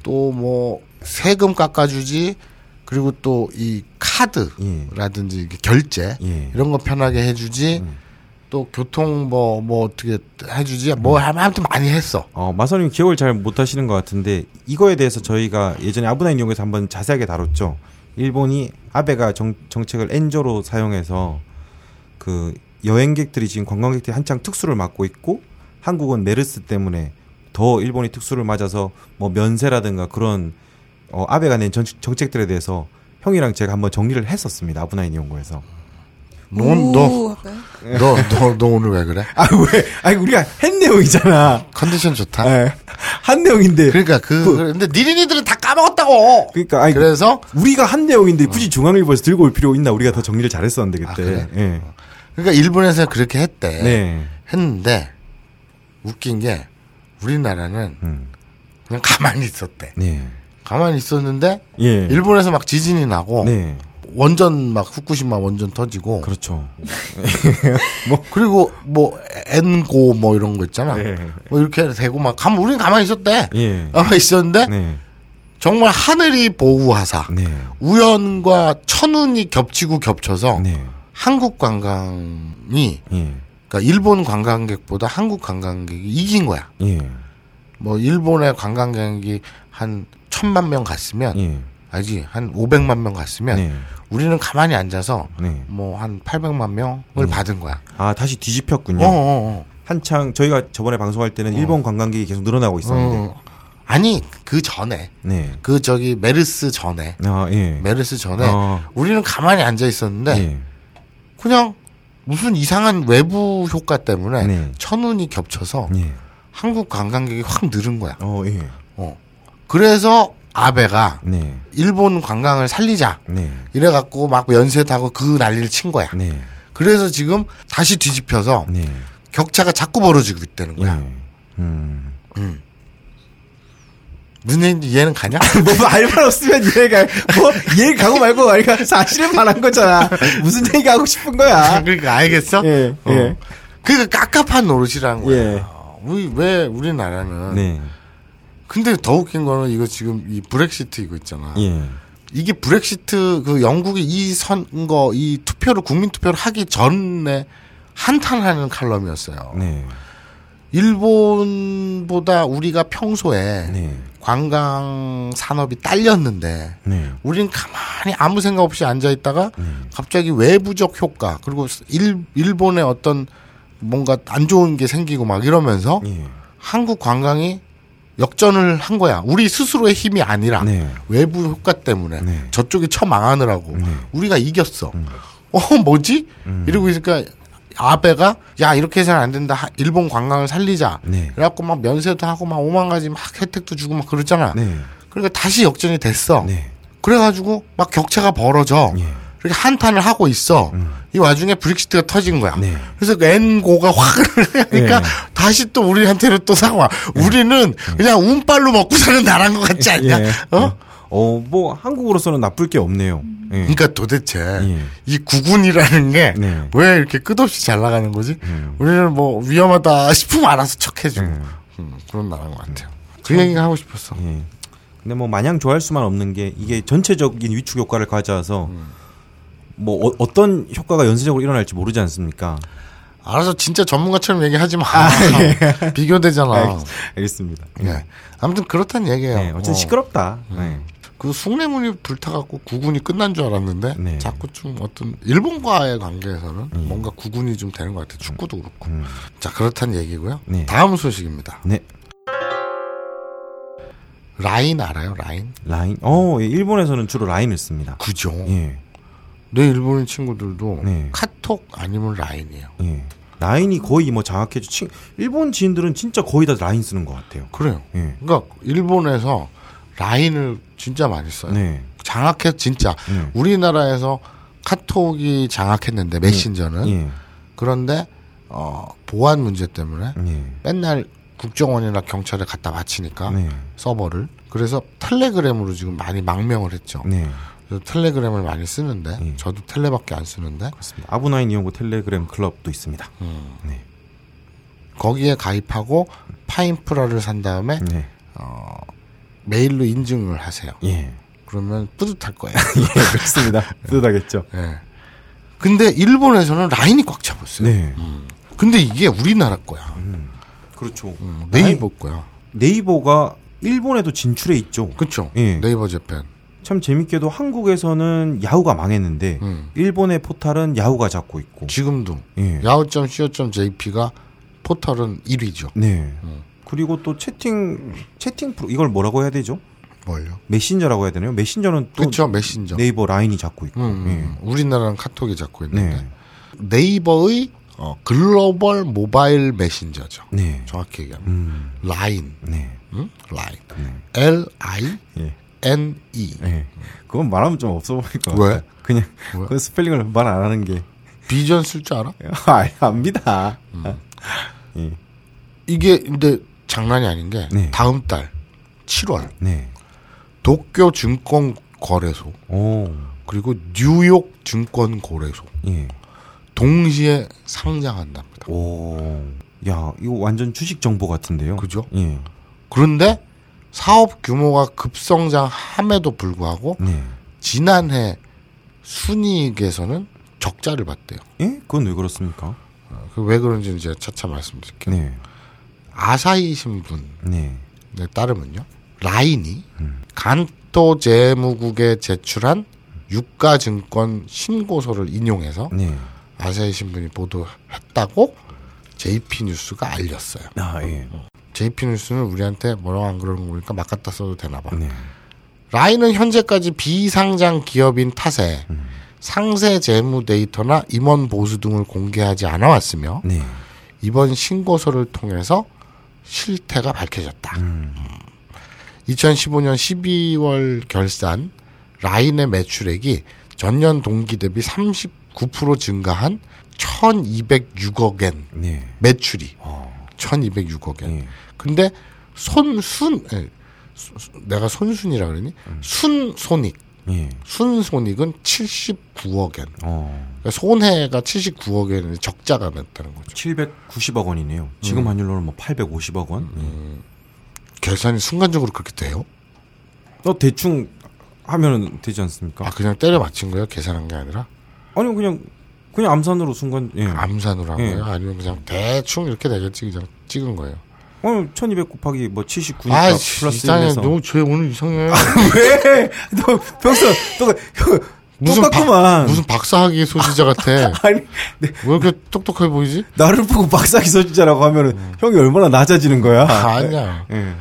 또뭐 세금 깎아주지 그리고 또 이 카드라든지 결제 예. 이런 거 편하게 해주지 음. 또 교통 뭐뭐 어떻게 해주지 뭐 아무튼 많이 했어. 어, 마선님 기억을 잘 못하시는 것 같은데 이거에 대해서 저희가 예전에 아브나인 용에서 한번 자세하게 다뤘죠. 일본이 아베가 정, 정책을 엔저로 사용해서 그 여행객들이 지금 관광객들이 한창 특수를 맞고 있고 한국은 메르스 때문에 더 일본이 특수를 맞아서 뭐 면세라든가 그런 어, 아베가 낸 정, 정책들에 대해서 형이랑 제가 한번 정리를 했었습니다. 아브나인 연구에서. 너너너너 우 할까요? 너, 너 오늘 왜 그래? 아 왜? 아니 우리가 한 내용이잖아. 컨디션 좋다. 예. 한 내용인데. 그러니까 그 근데 니네들은 다 까먹었다고. 그러니까 아니 그래서 우리가 한 내용인데 굳이 중앙일보에서 들고 올 필요 있나? 우리가 더 정리를 잘했었는데 아, 그때. 그래? 예. 그러니까 일본에서 그렇게 했대. 네. 했는데 웃긴 게 우리나라는 음. 그냥 가만히 있었대. 네. 가만히 있었는데 예. 일본에서 막 지진이 나고 네. 원전 막 후쿠시마 원전 터지고 그렇죠. [LAUGHS] 그리고 뭐 엔고 뭐 이런 거 있잖아. 네. 뭐 이렇게 되고 막 가만 우리는 가만히 있었대. 예. 가만히 있었는데 네. 정말 하늘이 보우하사 네. 우연과 천운이 겹치고 겹쳐서 네. 한국 관광이 예. 그러니까 일본 관광객보다 한국 관광객이 이긴 거야. 예. 뭐 일본의 관광객이 한 천만 명 갔으면 예. 알지 한 500만 명 갔으면 네. 우리는 가만히 앉아서 네. 뭐한 800만 명을 받은 거야. 아, 다시 뒤집혔군요. 어, 어, 한창 저희가 저번에 방송할 때는 일본 관광객이 계속 늘어나고 어. 있었는데. 어. 아니 그 전에 네. 그 저기 메르스 전에 아, 예. 메르스 전에 어. 우리는 가만히 앉아 있었는데 예. 그냥 무슨 이상한 외부 효과 때문에 네. 천운이 겹쳐서 예. 한국 관광객이 확 늘은 거야. 어, 예. 어. 그래서 아베가 네. 일본 관광을 살리자 네. 이래갖고 막 연세하고 그 난리를 친 거야. 네. 그래서 지금 다시 뒤집혀서 네. 격차가 자꾸 벌어지고 있다는 거야. 예. 음. 무슨 얘기인지 이해는 가냐? [LAUGHS] 뭐 알말 없으면 이해가 뭐 이해 가고 말고 아니까 사실을 말한 거잖아. 무슨 얘기 하고 싶은 거야. 그러니까 알겠어? 예. 어. 예. 그러니까 깝깝한 노릇이라는 거야. 예. 우리 왜 우리나라는 네. 근데 더 웃긴 거는 이거 지금 이 브렉시트 이거 있잖아. 예. 이게 브렉시트 그 영국이 이 선거 이 투표를 국민 투표를 하기 전에 한탄하는 칼럼이었어요. 네. 일본보다 우리가 평소에 네. 관광 산업이 딸렸는데 네. 우린 가만히 아무 생각 없이 앉아 있다가 음. 갑자기 외부적 효과 그리고 일 일본의 어떤 뭔가 안 좋은 게 생기고 막 이러면서 예. 한국 관광이 역전을 한 거야. 우리 스스로의 힘이 아니라 네. 외부 효과 때문에 네. 음. 저쪽이 처망하느라고 우리가 이겼어. 어 뭐지? 이러고 있으니까 아베가 야 이렇게 해서는 안 된다. 하- 일본 관광을 살리자. 네. 그래갖고 막 면세도 하고 막 오만 가지 막 혜택도 주고 막 그러잖아. 네. 그러니까 다시 역전이 됐어. 네. 그래가지고 막 격차가 벌어져. 예. 이렇게 한탄을 하고 있어. 이 와중에 브렉시트가 터진 거야. 네. 그래서 그 엔고가 확 그러니까 예. 다시 또 우리한테는 또 상황. 우리는 그냥 운빨로 먹고 사는 나라인 것 같지 않냐? 예. 어? 어, 뭐 한국으로서는 나쁠 게 없네요. 예. 그러니까 도대체 예. 이 구군이라는 게왜 네. 이렇게 끝없이 잘 나가는 거지? 우리는 뭐 위험하다 싶으면 알아서 척해주고 음. 음, 그런 나라인 것 같아요. 그 얘기가 하고 싶었어. 예. 근데 뭐 마냥 좋아할 수만 없는 게 이게 전체적인 위축 효과를 가져와서 뭐 어, 떤 효과가 연쇄적으로 일어날지 모르지 않습니까? 알아서 진짜 전문가처럼 얘기하지 마. 아, 예. [LAUGHS] 비교되잖아. 알겠 습니다. 예. 아무튼 그렇다는 얘기예요. 네, 어쨌든 어. 시끄럽다. 네. 그 숭례문이 불타갖고 구군이 끝난 줄 알았는데 네. 자꾸 좀 어떤 일본과의 관계에서는 뭔가 구군이 좀 되는 것 같아요. 축구도 그렇고. 음. 자 그렇다는 얘기고요. 네. 다음 소식입니다. 네. 라인 알아요? 라인? 라인. 어, 예, 일본에서는 주로 라인을 씁니다. 그죠. 예. 내 일본인 친구들도 네. 카톡 아니면 라인이에요. 예. 라인이 거의 뭐 장악했죠. 친, 일본 지인들은 진짜 거의 다 라인 쓰는 것 같아요. 그래요. 예. 그러니까 일본에서 라인을 진짜 많이 써요. 네. 장악해 진짜 네. 우리나라에서 카톡이 장악했는데 메신저는 예. 그런데 어, 보안 문제 때문에 예. 맨날 국정원이나 경찰에 갖다 바치니까 네. 서버를 그래서 텔레그램으로 지금 많이 망명을 했죠. 네. 텔레그램을 많이 쓰는데 네. 저도 텔레밖에 안 쓰는데 그렇습니다. 아브나인 이용고 텔레그램 클럽도 있습니다. 네. 거기에 가입하고 파인프라를 산 다음에 네. 메일로 인증을 하세요. 예. 그러면 뿌듯할 거예요. [LAUGHS] 예, 그렇습니다. [LAUGHS] 뿌듯하겠죠. 예. 근데 일본에서는 라인이 꽉 잡았어요. 네. 근데 이게 우리나라 거야. 그렇죠. 음, 네이버 거야. 네이버가 일본에도 진출해 있죠. 그쵸? 예. 네이버 재팬. 참 재밌게도 한국에서는 야후가 망했는데 음. 일본의 포탈은 야후가 잡고 있고. 지금도 예. 야후.co.jp가 포털은 1위죠. 네. 음. 그리고 또 채팅 채팅 프로 이걸 뭐라고 해야 되죠? 뭘요? 메신저라고 해야 되나요? 메신저는 또 그쵸 메신저. 네이버 라인이 잡고 있고. 음, 음. 우리나라는 카톡이 잡고 예. 있는데 네. 네이버의 어, 글로벌 모바일 메신저죠. 네. 정확히 얘기하면 음. 라인, 네. 음? 라인, 네. L I 예. N E. 네. 그건 말하면 좀 없어 보일 것 왜? 그냥 왜? 그 스펠링을 말 안 하는 게 비전 쓸 줄 알아? [LAUGHS] 아, 압니다. 음. 예. 이게 근데 장난이 아닌 게 네. 다음 달 7월 네. 도쿄 증권 거래소 오. 그리고 뉴욕 증권 거래소 예. 동시에 상장한답니다. 오. 야, 이거 완전 주식 정보 같은데요. 그죠? 예. 그런데 사업 규모가 급성장함에도 불구하고 네. 지난해 순이익에서는 적자를 봤대요. 예? 그건 왜 그렇습니까? 그왜 그런지는 제가 차차 말씀드릴게요. 네. 아사히 신분에 네. 따르면요. 라인이 간토 재무국에 제출한 유가증권 신고서를 인용해서 네. 아사히 신분이 보도했다고 JP 뉴스가 알렸어요. 아, 예. JP 뉴스는 우리한테 뭐라고 안 그러는 거 보니까 막 갖다 써도 되나 봐. 네. 라인은 현재까지 비상장 기업인 탓에 상세 재무 데이터나 임원 보수 등을 공개하지 않아 왔으며 네. 이번 신고서를 통해서 실태가 밝혀졌다. 2015년 12월 결산 라인의 매출액이 전년 동기 대비 39% 증가한 1,206억엔 네. 매출이 어. 1,206억엔. 예. 근데 손순 에, 수- 수- 내가 손순이라 그러니 순손익 예. 순손익은 79억엔. 어. 그러니까 손해가 79억엔 적자가 났다는 거죠. 790억 원이네요. 음. 지금 환율로는 뭐 850억 원. 예. 계산이 순간적으로 그렇게 돼요? 너 대충 하면은 되지 않습니까? 아 그냥 때려 맞힌 거예요? 계산한 게 아니라 아니요, 그냥 그냥 암산으로 순간 예. 암산으로 한 예. 거예요? 아니면 그냥 대충 이렇게 되겠지 그냥 찍은 거예요? 어, 1200 곱하기 뭐 79니까 아 플러스 이상해. 1에서 너무 죄 오늘 이상해. 왜? 너 평소 너 무슨 똑같구만. 무슨 박사학위 소지자 같아. [LAUGHS] 아니 네, 왜 이렇게 똑똑해 보이지? 나를 보고 박사기 서주자라고 하면은 형이 얼마나 낮아지는 거야? 음. 아, 아니야. 예.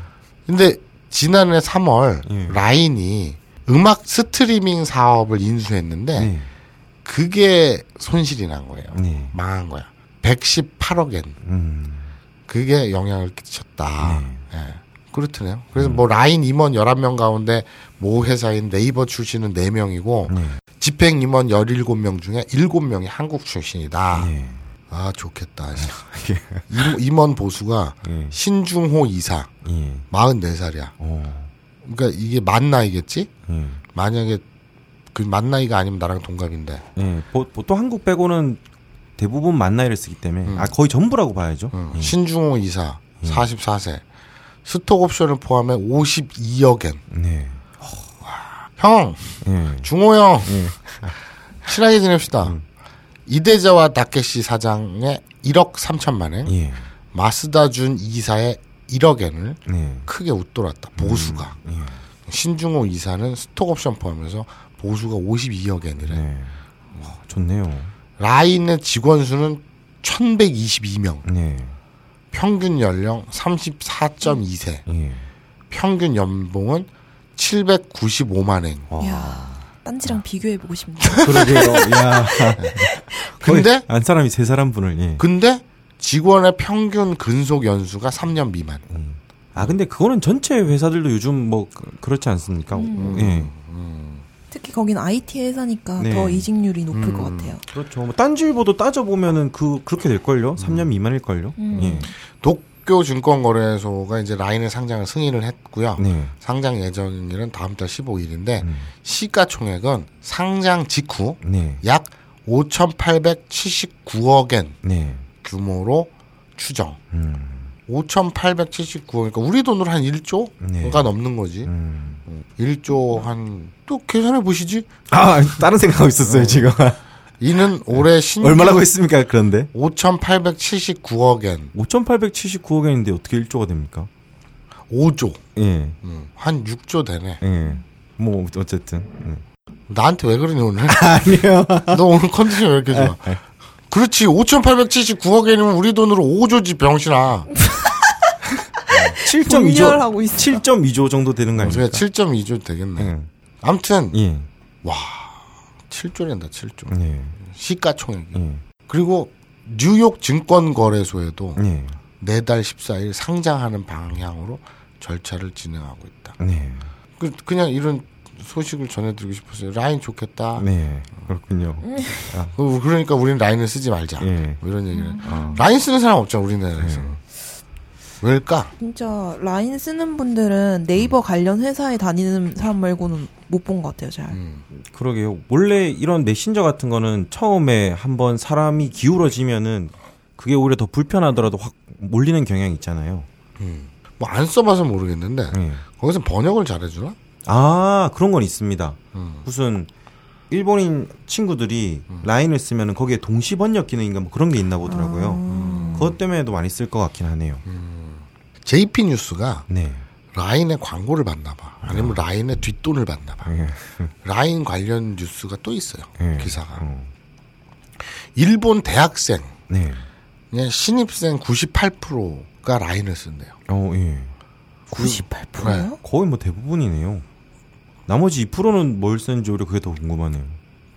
근데 지난해 3월 예. 라인이 음악 스트리밍 사업을 인수했는데 네. 그게 손실이 난 거예요. 네. 망한 거야. 118억엔 음. 그게 영향을 끼쳤다. 네. 예. 그렇더네요. 그래서 뭐 라인 임원 11명 가운데 모 회사인 네이버 출신은 4명이고 네. 집행 임원 17명 중에 7명이 한국 출신이다. 네. 아 좋겠다. [LAUGHS] 임, 임원 보수가 예. 신중호 이사 예. 44살이야. 어. 그러니까 이게 만 나이겠지? 예. 만약에 그 만 나이가 아니면 나랑 동갑인데 예. 보, 보통 한국 빼고는 대부분 만 나이를 쓰기 때문에 아 거의 전부라고 봐야죠. 응. 예. 신중호 이사 44세 스톡 옵션을 포함해 52억엔 네. 형 예. 중호 형 친하게 지냅시다 이데자와 다케시 사장의 1억 3천만 엔, 예. 마스다 준 이사의 1억엔을 네. 크게 웃돌았다. 보수가. 예. 신중호 이사는 스톡옵션 포함해서 보수가 52억 엔이래. 네. 와, 좋네요. 라인의 직원 수는 1122명. 네. 평균 연령 34.2세. 예. 평균 연봉은 795만 엔. 와. 이야, 딴지랑 비교해 보고 싶네요. [LAUGHS] 그러게요. 야. [LAUGHS] 근데 안 사람이 세 사람 분을 예. 근데 직원의 평균 근속 연수가 3년 미만. 아 근데 그거는 전체 회사들도 요즘 뭐 그- 그렇지 않습니까? 음. 예. 특히 거긴 IT 회사니까 네. 더 이직률이 높을 음. 것 같아요. 그렇죠. 뭐 딴지일보도 따져 보면은 그 그렇게 될 걸요. 3년 미만일 걸요. 음. 예. 도쿄 증권거래소가 이제 라인의 상장을 승인을 했고요. 네. 상장 예정일은 다음 달 15일인데 음. 시가총액은 상장 직후 네. 약 5,879억 엔 네. 규모로 추정. 음. 5,879억 그러니까 우리 돈으로 한 1조가 네. 넘는 거지. 음. 1조 한 또 계산해 보시지. 아, 다른 생각하고 있었어요, 지금. 이는 올해 신규 얼마라고 했습니까, 그런데? 5,879억 엔 5,879억 원인데 어떻게 1조가 됩니까? 5조. 예. 음, 한 6조 되네. 예. 뭐 어쨌든. 예. 나한테 왜 그러니 오늘? [LAUGHS] 아니요. 너 오늘 컨디션 왜 이렇게 좋아? 그렇지. 5,879억 엔이면 우리 돈으로 5조지 병신아. [LAUGHS] 7.2조 분열하고 있어. 7.2조 정도 되는 거 아닙니까? 7.2조 되겠네. 예. 아무튼 예. 7조랜다 7조. 예. 시가총액이. 예. 그리고 뉴욕 증권거래소에도 예. 내달 14일 상장하는 방향으로 절차를 진행하고 있다. 네. 그, 그냥 이런 소식을 전해드리고 싶었어요. 라인 좋겠다. 네. 그렇군요. 그- 그러니까 우리는 라인을 쓰지 말자. 예. 뭐 이런 얘기를. 아. 라인 쓰는 사람 없잖아 우리나라에서. 왜일까? 진짜 라인 쓰는 분들은 네이버 관련 회사에 다니는 사람 말고는 못 본 것 같아요, 잘. 음. 그러게요. 원래 이런 메신저 같은 거는 처음에 한번 사람이 기울어지면은 그게 오히려 더 불편하더라도 확 몰리는 경향이 있잖아요. 뭐안 써봐서 모르겠는데 예. 거기서 번역을 잘해주나? 아, 그런 건 있습니다. 음. 무슨 일본인 친구들이 라인을 쓰면은 거기에 동시 번역 기능인가 뭐 그런 게 있나 보더라고요. 그것 때문에도 많이 쓸 것 같긴 하네요. JP 뉴스가 네. 라인의 광고를 받나 봐. 아니면 라인의 뒷돈을 받나 봐. 예. [LAUGHS] 라인 관련 뉴스가 또 있어요. 예. 기사가. 어. 일본 대학생, 네. 그냥 신입생 98%가 라인을 쓴대요. 어, 예. 98%요? 거의 뭐 대부분이네요. 나머지 2%는 뭘 쓰는지 오히려 그게 더 궁금하네요.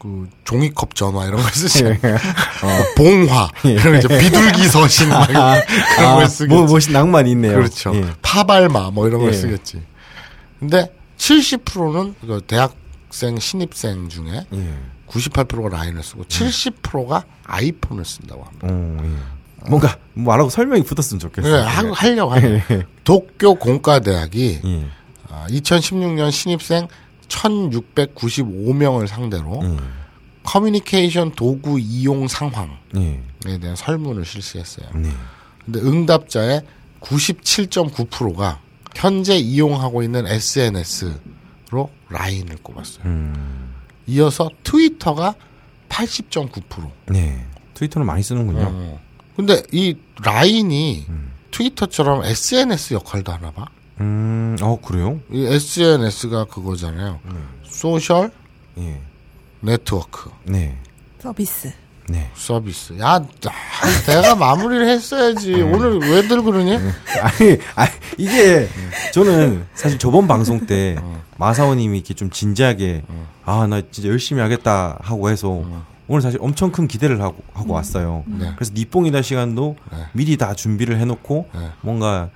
그 종이컵 전화 이런 걸 쓰지. 예. 어, 봉화 이런 이제 비둘기 서신 막 이런 그런 걸 쓰겠지. 뭐, 멋이 낭만이 있네요. 그렇죠. 예. 파발마 뭐 이런 걸 예. 쓰겠지. 근데 70%는 그 대학생 신입생 중에 예. 98%가 라인을 쓰고 70%가 아이폰을 쓴다고 합니다. 어, 예. 뭔가 말하고 설명이 붙었으면 좋겠어요. 그래, 하, 하려고 하네. 도쿄 공과대학이 예. 아, 2016년 신입생 1695명을 상대로 예. 커뮤니케이션 도구 이용 상황에 예. 대한 설문을 실시했어요. 네. 근데 응답자의 97.9%가 현재 이용하고 있는 SNS로 라인을 꼽았어요. 음. 이어서 트위터가 80.9%. 네. 트위터를 많이 쓰는군요. 어. 근데 이 라인이 트위터처럼 SNS 역할도 하나 봐. 음, 어, 그래요? 이 SNS가 그거잖아요. 소셜 예. 네트워크 네. 서비스. 네. 서비스. 야, 나- 내가 마무리를 했어야지. 오늘 왜들 그러니? 아니, 아니, 이게, 저는 사실 저번 방송 때, 마사오님이 이렇게 좀 진지하게, 아, 나 진짜 열심히 하겠다 하고 해서, 오늘 사실 엄청 큰 기대를 하고, 하고 왔어요. 네. 그래서 니뽕이다 시간도 네. 미리 다 준비를 해놓고, 네. 뭔가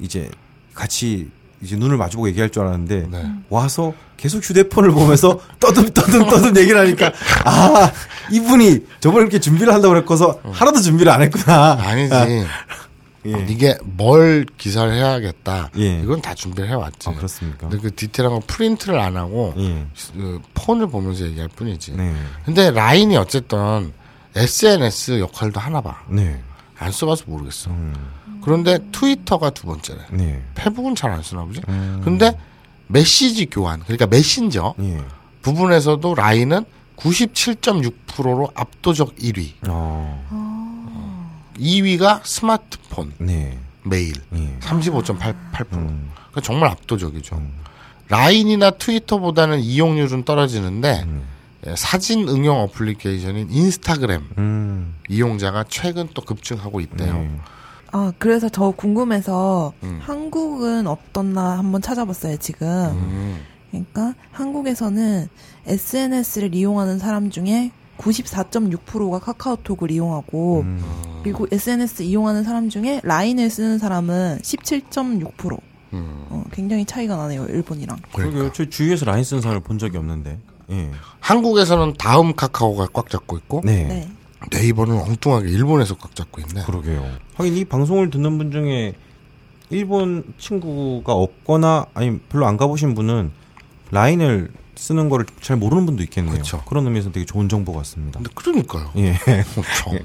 이제 같이 이제 눈을 마주보고 얘기할 줄 알았는데, 네. 와서 계속 휴대폰을 보면서 [LAUGHS] 떠듬 떠듬 떠듬 얘기를 하니까, 아, 이분이 저번에 이렇게 준비를 한다고 그랬고서 하나도 준비를 안 했구나. 아니지. 예. 이게 뭘 기사를 해야겠다. 예. 이건 다 준비를 해왔지. 아, 그렇습니까? 근데 그 디테일한 건 프린트를 안 하고 예. 그 폰을 보면서 얘기할 뿐이지. 네. 근데 라인이 어쨌든 SNS 역할도 하나 봐. 네. 안 써봐서 모르겠어. 음. 그런데 트위터가 두 번째래. 네. 페북은 잘 안 쓰나 보지. 음. 근데 메시지 교환, 그러니까 메신저 예. 부분에서도 라인은 97.6%로 압도적 1위. 어. 2위가 스마트폰 네. 메일 예. 35.88%. 음. 그러니까 정말 압도적이죠. 라인이나 트위터보다는 이용률은 떨어지는데 예, 사진 응용 어플리케이션인 인스타그램 음. 이용자가 최근 또 급증하고 있대요. 네. 아, 그래서 저 궁금해서 음. 한국은 어떻나 한번 찾아봤어요, 지금. 음. 그러니까 한국에서는 SNS를 이용하는 사람 중에 94.6%가 카카오톡을 이용하고 음. 그리고 SNS 이용하는 사람 중에 라인을 쓰는 사람은 17.6%. 음. 어, 굉장히 차이가 나네요, 일본이랑. 그러니까. 그러게요. 저 주위에서 라인 쓴 사람을 본 적이 없는데. 예. 한국에서는 다음 카카오가 꽉 잡고 있고 네. 네. 네이버는 엉뚱하게 일본에서 꽉 잡고 있네. 그러게요. 하긴 이 방송을 듣는 분 중에 일본 친구가 없거나 아니 별로 안 가보신 분은 라인을 쓰는 거를 잘 모르는 분도 있겠네요. 그렇죠. 그런 의미에서 되게 좋은 정보 같습니다. 근데 그러니까요. 예. 참.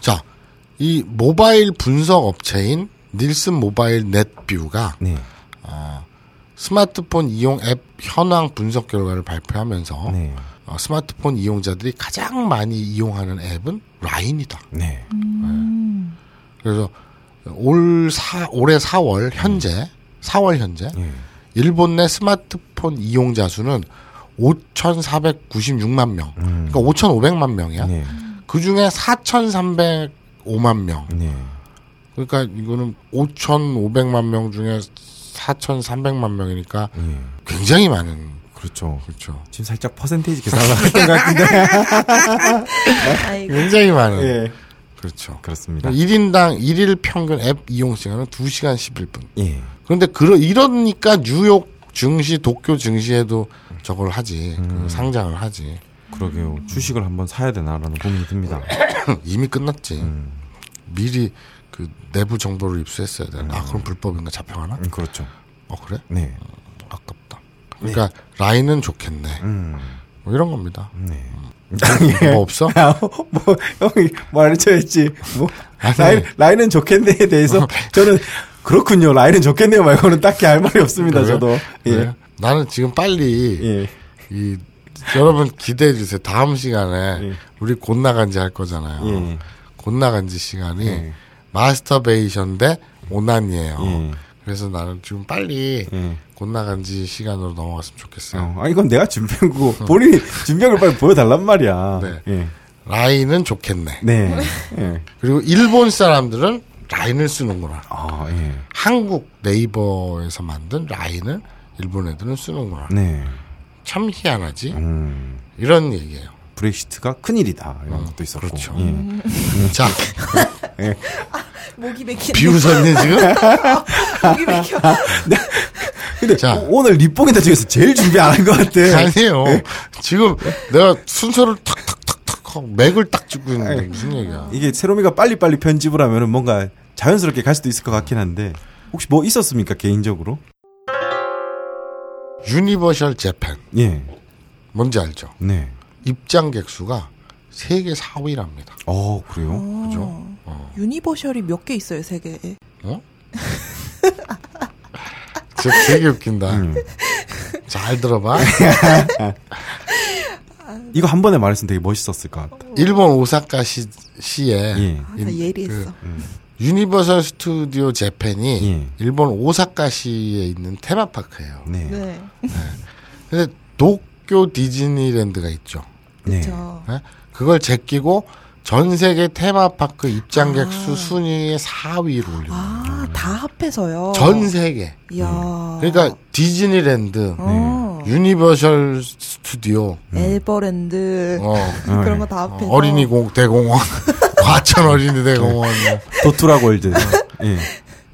자, 이 모바일 분석 업체인 닐슨 모바일 넷뷰가 네. 어, 스마트폰 이용 앱 현황 분석 결과를 발표하면서 네. 어, 스마트폰 이용자들이 가장 많이 이용하는 앱은 라인이다. 네. 음. 그래서 올 사, 올해 4월 현재 4월 현재 예. 일본 내 스마트폰 이용자 수는 5,496만 명. 음. 그러니까 5,500만 명이야. 네. 그 중에 4,305만 명. 네. 그러니까 이거는 5,500만 명 중에 4,300만 명이니까 예. 굉장히 많은 그렇죠. 그렇죠. 지금 살짝 퍼센테이지 계산을 했던 것 같은데. 굉장히 많은 예. 그렇죠. 그렇습니다. 1인당 1일 평균 앱 이용 시간은 2시간 11분. 예. 그런데 그러 이러니까 뉴욕 증시, 도쿄 증시에도 저걸 하지. 그 음. 상장을 하지. 그러게요. 주식을 한번 사야 되나라는 고민이 듭니다. [COUGHS] 이미 끝났지. 음. 미리 그 내부 정보를 입수했어야 돼. 아, 그럼 불법인가 잡혀가나? 음, 그렇죠. 어, 그래? 네. 아깝다. 그러니까 라인은 좋겠네. 음. 뭐 이런 겁니다. 네. 뭐 없어? [LAUGHS] 뭐 형이 말해줘야지. 뭐 아니. 라인 라인은 좋겠네에 대해서 [LAUGHS] 저는 그렇군요. 라인은 좋겠네요 말고는 딱히 할 말이 없습니다. 그래요? 저도. 예. 그래요? 나는 지금 빨리 예. 이 여러분 기대해 주세요. 다음 시간에 예. 우리 곧 나간지 할 거잖아요. 예. 곧 나간지 시간이 예. 마스터베이션 대 오난이에요. 예. 그래서 나는 지금 빨리 예. 곧 나간지 시간으로 넘어갔으면 좋겠어요. 어, 아 이건 내가 준비한 거고 [LAUGHS] 본인이 준비한 걸 빨리 보여달란 말이야. 네. 예. 라인은 좋겠네. 네. [LAUGHS] 예. 그리고 일본 사람들은 라인을 쓰는구나. 아 예. 한국 네이버에서 만든 라인을 일본 애들은 쓰는구나. 네. 참 희한하지? 음. 이런 얘기예요. 브렉시트가 큰 일이다 이런 것도 있었고. 그렇죠. 예. [LAUGHS] 자, 목이 맥히네. [LAUGHS] 비웃었니 지금? [LAUGHS] 목이 맥혀. 근데 자. 오- 오늘 닛뽕이다 중에서 제일 준비 안 한 것 같아. 아니에요. 지금 내가 순서를 탁탁탁탁 맥을 딱 찍고 있는데 무슨 얘기야. 이게 세로미가 빨리빨리 편집을 하면 은 뭔가 자연스럽게 갈 수도 있을 것 같긴 한데 혹시 뭐 있었습니까 개인적으로? 유니버셜 재팬. 예. 뭔지 알죠? 네. 입장객 수가 세계 4위랍니다. 어 그래요? 그죠? 어. 유니버셜이 몇 개 있어요, 세계에. 어? 진짜 되게 웃긴다. 음. 잘 들어봐. [LAUGHS] 이거 한 번에 말했으면 되게 멋있었을 것 같다. 일본 오사카 시, 시에 예. 아, 나 예리했어. 유니버설 스튜디오 재팬이 예. 일본 오사카시에 있는 테마파크예요. 네. 네. 네. 근데 도쿄 디즈니랜드가 있죠. 네. 저 예? 그걸 제끼고 전 세계 테마파크 입장객 아. 수 순위의 4위로 올리고 아, 다 합해서요. 전 세계. 이야. 그러니까 디즈니랜드, 어. 유니버설 스튜디오, 에버랜드 어, [LAUGHS] 그런 거 다 합해서 어린이 공 대공원, [LAUGHS] 과천 어린이 대공원. 뭐. 도투락 월드. 예.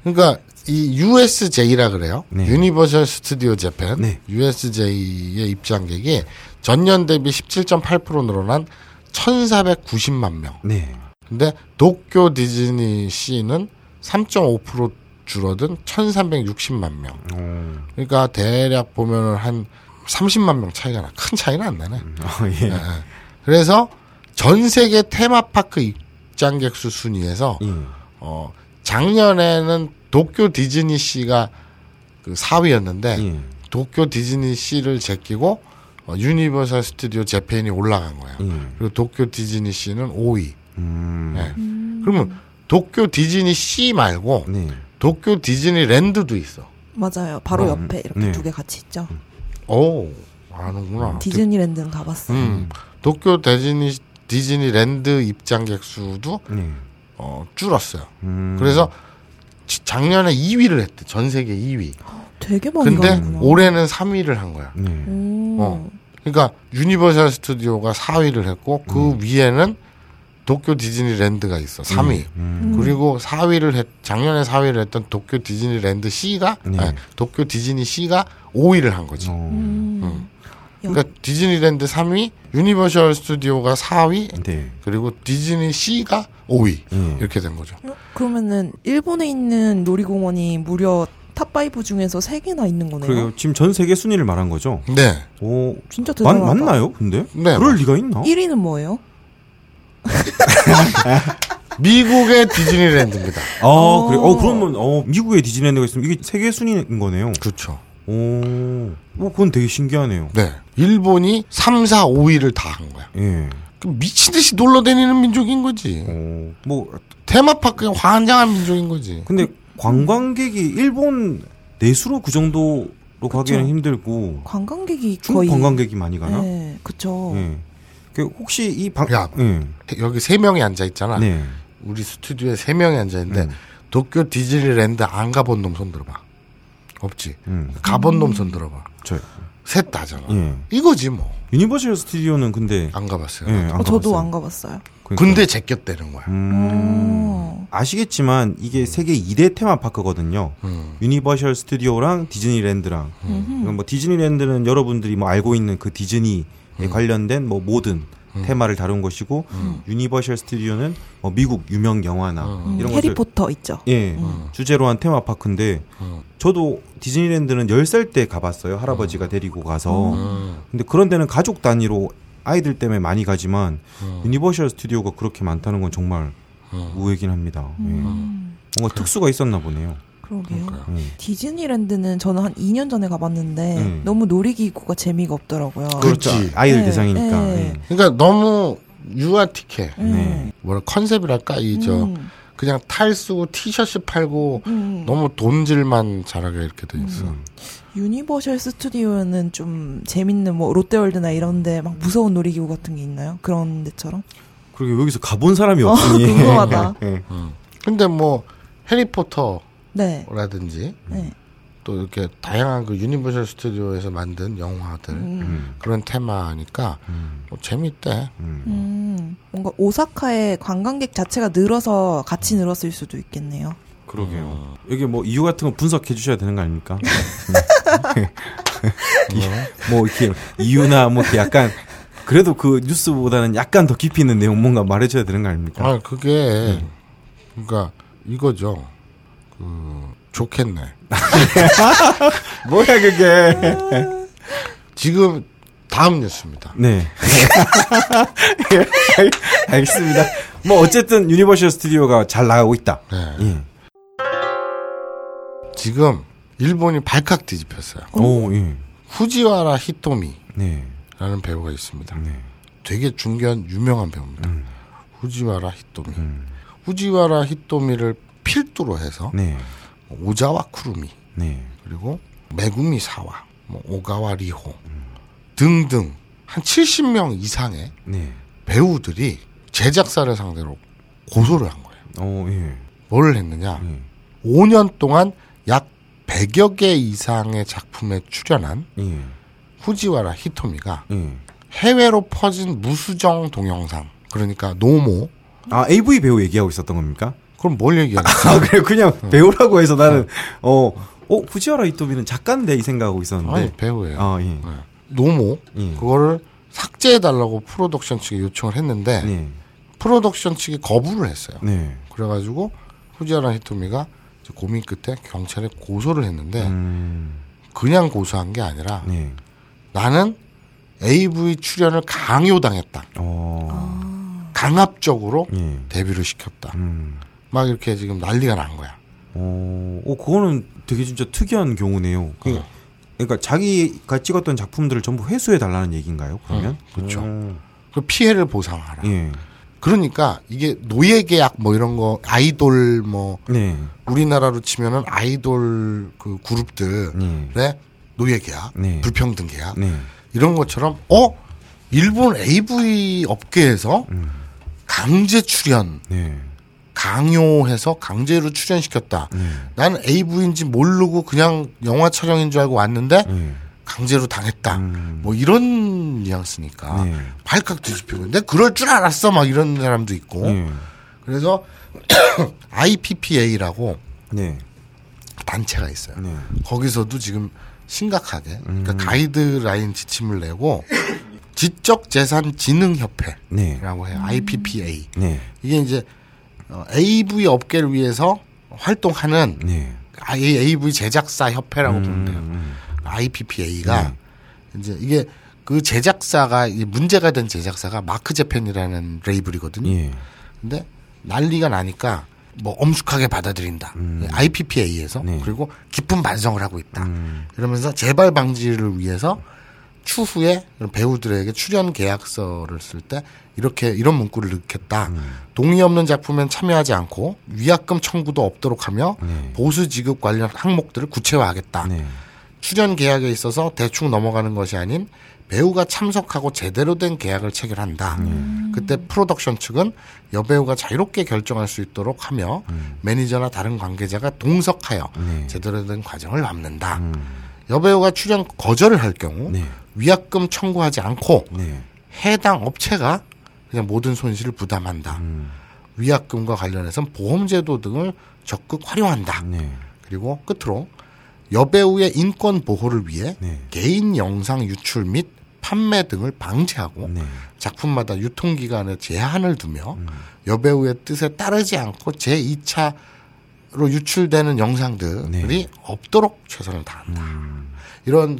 그러니까 이 USJ라 그래요. 네. 유니버설 스튜디오 재팬. 네. USJ의 입장객이 전년 대비 17.8% 늘어난 1,490만 명. 네. 근데 도쿄 디즈니 시는 3.5% 줄어든 1,360만 명. 어, 그러니까 대략 보면은 한 30만 명 차이가 나. 큰 차이는 안 나네. 어, 예. 예. 그래서 전 세계 테마파크 입장객 수 순위에서 예. 어 작년에는 도쿄 디즈니 시가 그 4위였는데 예. 도쿄 디즈니 시를 제끼고 어, 유니버설 스튜디오 재팬이 올라간 거야. 예. 그리고 도쿄 디즈니 시는 5위. 음. 예. 그러면 도쿄 디즈니 시 말고 네. 도쿄 디즈니 랜드도 있어. 맞아요. 바로 음, 옆에 이렇게 네. 두개 같이 있죠. 오, 아는구나. 디즈니랜드는 가봤어요. 음, 도쿄 디즈니 디즈니랜드 입장객 수도 네. 어, 줄었어요. 음. 그래서 지- 작년에 2위를 했대. 전 세계 2위. 되게 많이 근데 가는구나. 올해는 3위를 한 거야. 네. 오. 어. 그러니까 유니버셜 스튜디오가 4위를 했고 그 위에는 도쿄 디즈니랜드가 있어. 3위. 음. 그리고 4위를 했 작년에 4위를 했던 도쿄 디즈니랜드 C가 네. 아니, 도쿄 디즈니 C가 5위를 한 거지. 어. 음. 음. 야, 그러니까 디즈니랜드 3위, 유니버셜 스튜디오가 4위, 네. 그리고 디즈니 C가 5위 예. 이렇게 된 거죠. 어, 그러면은 일본에 있는 놀이공원이 무려 탑5 중에서 3개나 있는 거네요. 그래요. 지금 전 세계 순위를 말한 거죠. 네, 오, 진짜 맞, 대단하다. 맞 나요? 근데 네. 그럴 리가 있나? 1위는 뭐예요? [LAUGHS] 미국의 디즈니랜드입니다. 아, 어. 그래. 어, 그러면 어, 미국에 디즈니랜드가 있으면 이게 세계 순위인 거네요. 그렇죠. 오, 뭐 그건 되게 신기하네요. 네, 일본이 3, 4, 5위를 다 한 거야. 예. 그 미친 듯이 놀러 다니는 민족인 거지. 어, 뭐 테마파크에 환장한 민족인 거지. 근데 관광객이 일본 내수로 그 정도로 가기에는 힘들고 관광객이 중국 거의 관광객이 많이 가나? 네, 그쵸. 예. 그 혹시 이 방, 야. 예. 여기 세 명이 앉아 있잖아. 네. 우리 스튜디오에 세 명이 앉아 있는데 음. 도쿄 디즈니랜드 안 가본 놈 손 들어봐. 없지. 음. 가본 놈 손 들어봐. 저 셋 다잖아. 예. 이거지 뭐. 유니버셜 스튜디오는 근데 안 가봤어요. 예, 안 어, 저도 가봤어요. 안 가봤어요. 그러니까. 근데 제꼈다는 거야. 음. 오. 아시겠지만 이게 세계 2대 테마파크거든요. 음. 유니버셜 스튜디오랑 디즈니랜드랑. 그러니까 뭐 디즈니랜드는 여러분들이 뭐 알고 있는 그 디즈니에 음. 관련된 뭐 모든 테마를 다룬 것이고 유니버셜 스튜디오는 뭐 미국 유명 영화나 음. 이런 해리포터 있죠. 예 주제로 한 테마 파크인데 음. 저도 디즈니랜드는 10살 때 가봤어요. 할아버지가 데리고 가서. 음. 근데 그런 데는 가족 단위로 아이들 때문에 많이 가지만 음. 유니버셜 스튜디오가 그렇게 많다는 건 정말 음. 의외긴 합니다. 예. 음, 뭔가 특수가 있었나 보네요. 그러게요. 그러니까요. 예. 디즈니랜드는 저는 한 2년 전에 가봤는데 음. 너무 놀이기구가 재미가 없더라고요. 그렇지. 아이들 네, 대상이니까. 네. 예. 그러니까 너무 유아틱해. 음. 네. 뭐라 컨셉이랄까 이저 음. 그냥 탈 쓰고 티셔츠 팔고 음. 너무 돈질만 잘하게 이렇게 돼 있어. 음. 유니버셜 스튜디오는 좀 재밌는 뭐 롯데월드나 이런데 막 무서운 놀이기구 같은 게 있나요? 그런 데처럼? 그리고 여기서 가본 사람이 없으니. 어, 궁금하다. [LAUGHS] 예. 음. 근데 뭐 해리포터라든지 네. 네. 또 이렇게 다양한 그 유니버셜 스튜디오에서 만든 영화들 음. 음. 그런 테마니까 음. 뭐 재밌대. 음. 음, 뭔가 오사카의 관광객 자체가 늘어서 같이 늘었을 수도 있겠네요. 그러게요. 여기 뭐 이유 같은 거 분석해 주셔야 되는 거 아닙니까? 이- [LAUGHS] 뭐 이렇게 이유나 뭐 이렇게 약간 그래도 그 뉴스보다는 약간 더 깊이 있는 내용 뭔가 말해줘야 되는 거 아닙니까? 아 그게 그러니까 이거죠. 그 좋겠네. [LAUGHS] 뭐야 그게? 지금 다음 뉴스입니다. 네. 알- [LAUGHS] 알겠습니다. 뭐 어쨌든 유니버셜 스튜디오가 잘 나가고 있다. 네. 예. 지금 일본이 발칵 뒤집혔어요. 오 예. 후지와라 히토미라는 네. 배우가 있습니다. 네. 되게 중요한 유명한 배우입니다. 음. 후지와라 히토미. 음. 후지와라 히토미를 필두로 해서 네. 오자와 쿠루미 네. 그리고 메구미 사와, 뭐 오가와 리호 등등 한 70명 이상의 네. 배우들이 제작사를 상대로 고소를 한 거예요. 어 예. 뭘 했느냐? 예. 5년 동안 약 100여 개 이상의 작품에 출연한 예. 후지와라 히토미가 예. 해외로 퍼진 무수정 동영상 그러니까 노모 아 AV 배우 얘기하고 있었던 겁니까? 그럼 뭘 얘기하는 아 그래 그냥 배우라고 해서 나는 어, 어 후지와라 히토미는 작가인데 이 생각하고 있었는데. 아니 배우예요. 아 예. 노모 예. 그거를 삭제해 달라고 프로덕션 측에 요청을 했는데 네. 프로덕션 측이 거부를 했어요. 네. 그래가지고 후지와라 히토미가 고민 끝에 경찰에 고소를 했는데 음. 그냥 고소한 게 아니라 네. 나는 AV 출연을 강요당했다. 어. 강압적으로 예. 데뷔를 시켰다. 음. 막 이렇게 지금 난리가 난 거야. 어, 어, 그거는 되게 진짜 특이한 경우네요. 그, 그러니까 자기가 찍었던 작품들을 전부 회수해 달라는 얘기인가요? 그러면? 음, 그렇죠. 음. 그 피해를 보상하라. 예. 그러니까 이게 노예 계약 뭐 이런 거 아이돌 뭐 네. 우리나라로 치면은 아이돌 그 그룹들의 네. 노예 계약, 네. 불평등 계약 네. 이런 것처럼 어 일본 AV 업계에서 음. 강제 출연 네. 강요해서 강제로 출연시켰다. 네. 나는 AV인지 모르고 그냥 영화 촬영인 줄 알고 왔는데 네. 강제로 당했다. 음. 뭐 이런 뉘앙스니까 네. 발칵 뒤집히고 근데 그럴 줄 알았어 막 이런 사람도 있고 네. 그래서 [COUGHS] IPPA라고 네. 단체가 있어요. 네. 거기서도 지금 심각하게 음. 그러니까 가이드라인 지침을 내고 지적재산진흥협회라고 네. 해요. IPPA. 네. 이게 이제 어, AV 업계를 위해서 활동하는 네. AV 제작사 협회라고 보면 돼요. 음. IPPA가 이제 이게 그 제작사가 이 문제가 된 제작사가 마크 제펜이라는 레이블이거든요. 예. 근데 난리가 나니까 뭐 엄숙하게 받아들인다. IPPA에서 네. 그리고 깊은 반성을 하고 있다. 음. 이러면서 재발 방지를 위해서 추후에 배우들에게 출연 계약서를 쓸 때 이렇게 이런 문구를 넣겠다. 동의 없는 작품엔 참여하지 않고 위약금 청구도 없도록 하며 네. 보수 지급 관련 항목들을 구체화하겠다. 네. 출연 계약에 있어서 대충 넘어가는 것이 아닌 배우가 참석하고 제대로 된 계약을 체결한다. 그때 프로덕션 측은 여배우가 자유롭게 결정할 수 있도록 하며 매니저나 다른 관계자가 동석하여 네. 제대로 된 과정을 밟는다. 음. 여배우가 출연 거절을 할 경우 네. 위약금 청구하지 않고 네. 해당 업체가 그냥 모든 손실을 부담한다. 음. 위약금과 관련해서는 보험제도 등을 적극 활용한다. 네. 그리고 끝으로 여배우의 인권 보호를 위해 네. 개인 영상 유출 및 판매 등을 방지하고 네. 작품마다 유통기간에 제한을 두며 음. 여배우의 뜻에 따르지 않고 제2차로 유출되는 영상들이 네. 없도록 최선을 다한다. 음. 이런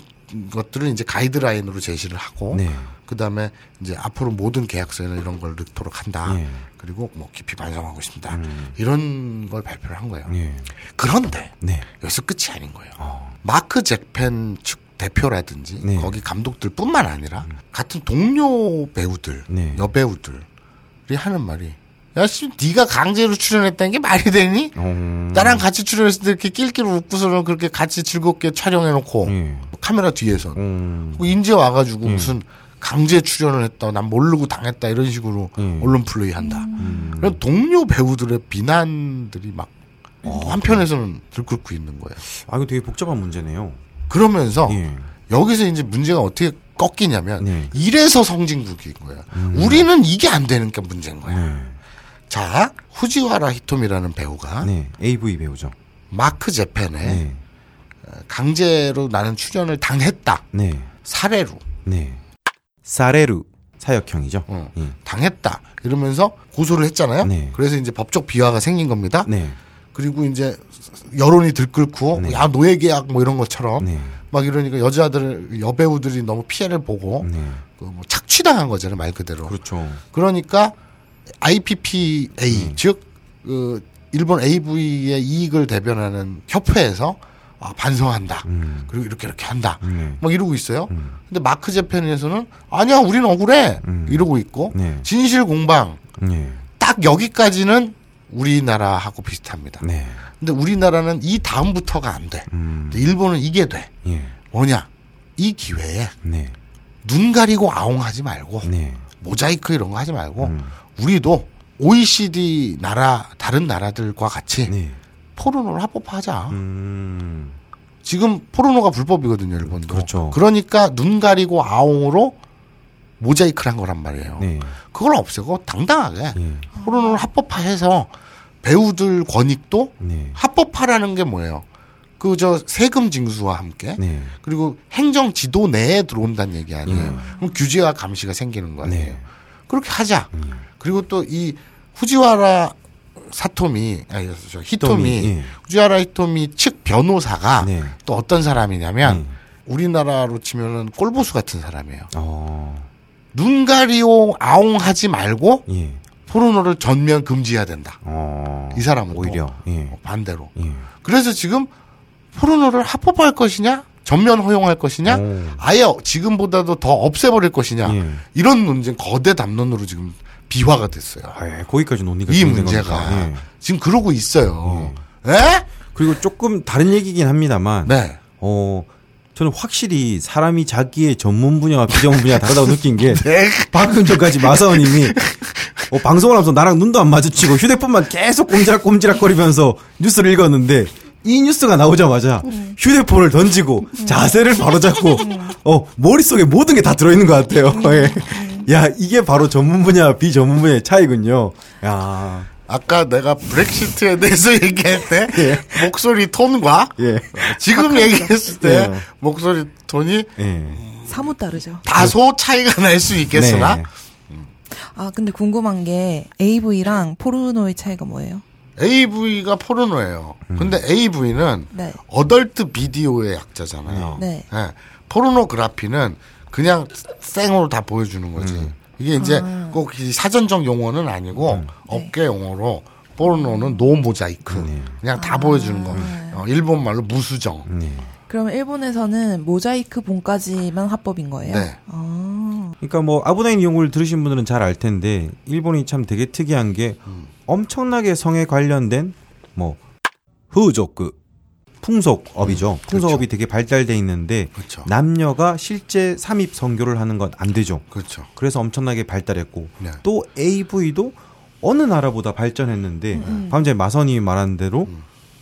것들을 이제 가이드라인으로 제시를 하고 네. 그다음에 이제 앞으로 모든 계약서에는 이런 걸 넣도록 한다. 네. 그리고 뭐 깊이 반성하고 있습니다. 음. 이런 걸 발표를 한 거예요. 네. 그런데 네. 여기서 끝이 아닌 거예요. 어. 마크 잭펜 측 대표라든지 네. 거기 감독들뿐만 아니라 같은 동료 배우들, 네. 여배우들이 하는 말이 야, 씨, 네가 강제로 출연했다는 게 말이 되니? 어. 나랑 같이 출연했을 때 이렇게 낄낄 웃고서는 그렇게 같이 즐겁게 촬영해놓고 네. 카메라 뒤에서 음. 인제 와가지고 음. 무슨 강제 출연을 했다, 난 모르고 당했다 이런 식으로 음. 언론 플레이 한다. 음. 그런 동료 배우들의 비난들이 막 한편에서는 들끓고 있는 거예요. 아, 이거 되게 복잡한 문제네요. 그러면서 예. 여기서 이제 문제가 어떻게 꺾이냐면 네. 이래서 성진국인 거예요. 우리는 이게 안 되니까 문제인 거야. 네. 자, 후지와라 히토미라는 배우가 네. AV 배우죠. 마크 제펜에 네. 강제로 나는 출연을 당했다. 네. 사례로 네. 사레루 사역형이죠. 어, 예. 당했다. 이러면서 고소를 했잖아요. 네. 그래서 이제 법적 비화가 생긴 겁니다. 네. 그리고 이제 여론이 들끓고 네. 야 노예 계약 뭐 이런 것처럼 네. 막 이러니까 여자들 여배우들이 너무 피해를 보고 네. 그뭐 착취당한 거잖아요 말 그대로. 그렇죠. 그러니까 IPPA 음. 즉그 일본 AV의 이익을 대변하는 협회에서 아, 반성한다. 음. 그리고 이렇게 이렇게 한다. 네. 막 이러고 있어요. 음. 근데 마크 재팬에서는 아니야, 우린 억울해. 음. 이러고 있고 네. 진실 공방 네. 딱 여기까지는 우리나라하고 비슷합니다. 네. 근데 우리나라는 이 다음부터가 안 돼. 음. 일본은 이게 돼. 예. 뭐냐? 이 기회에 네. 눈 가리고 아웅하지 말고 네. 모자이크 이런 거 하지 말고 음. 우리도 OECD 나라 다른 나라들과 같이 네. 포르노를 합법화하자. 음. 지금 포르노가 불법이거든요, 일본도. 그렇죠. 그러니까 눈 가리고 아웅으로 모자이크를 한 거란 말이에요. 네. 그걸 없애고 당당하게 예. 포르노를 합법화해서 배우들 권익도 네. 합법화라는 게 뭐예요? 그 저 세금 징수와 함께 네. 그리고 행정 지도 내에 들어온다는 얘기 아니에요. 음. 그럼 규제와 감시가 생기는 거 아니에요. 네. 그렇게 하자. 음. 그리고 또 이 후지와라 사토미 아니 저 히토미 예. 후지와라 히토미 측 변호사가 네. 또 어떤 사람이냐면 네. 우리나라로 치면은 꼴보수 같은 사람이에요. 어. 눈 가리오 아웅하지 말고 예. 포르노를 전면 금지해야 된다. 어. 이 사람은 또 오히려 예. 반대로. 예. 그래서 지금 포르노를 합법화할 것이냐, 전면 허용할 것이냐, 오. 아예 지금보다도 더 없애버릴 것이냐, 예. 이런 논쟁 거대 담론으로 지금 비화가 됐어요. 아, 예, 거기까지 논의가 이 문제가. 예. 지금 그러고 있어요. 예? 그리고 조금 다른 얘기긴 합니다만, 네. 어, 저는 확실히 사람이 자기의 전문 분야와 비전문 분야가 다르다고 느낀 게, [LAUGHS] 방금 전까지 마사오님이, 어, 방송을 하면서 나랑 눈도 안 마주치고 휴대폰만 계속 꼼지락꼼지락 거리면서 뉴스를 읽었는데, 이 뉴스가 나오자마자 휴대폰을 던지고 자세를 바로 잡고, 어, 머릿속에 모든 게 다 들어있는 것 같아요. 예. 야, 이게 바로 전문 분야와 비전문 분야의 차이군요. 야, 아까 내가 브렉시트에 대해서 [LAUGHS] 얘기할 때 예. 목소리 톤과 예. 지금 얘기했을 때 예. 목소리 톤이 예. 사뭇 다르죠. 다소 차이가 날 수 있겠으나 네. 아 근데 궁금한 게 AV랑 포르노의 차이가 뭐예요? AV가 포르노예요. 근데 AV는 네. adult video의 약자잖아요. 네. 예. 포르노그라피는 그냥 생으로 다 보여주는 거지. 이게 이제 아. 꼭이 사전적 용어는 아니고 업계 용어로 포르노는 no 모자이크. 그냥 다 보여주는 거. 어, 일본 말로 무수정. 네. 그러면 일본에서는 모자이크 본까지만 합법인 거예요? 네. 아. 그러니까 뭐 아부나이 니홍고를 들으신 분들은 잘 알 텐데 일본이 참 되게 특이한 게 엄청나게 성에 관련된 뭐 후족그 풍속업이죠. 풍속업이 되게 발달돼 있는데 그렇죠. 남녀가 실제 삼입 성교를 하는 건 안 되죠. 그렇죠. 그래서 엄청나게 발달했고 네. 또 AV도 어느 나라보다 발전했는데 방금 전에 마선이 말한 대로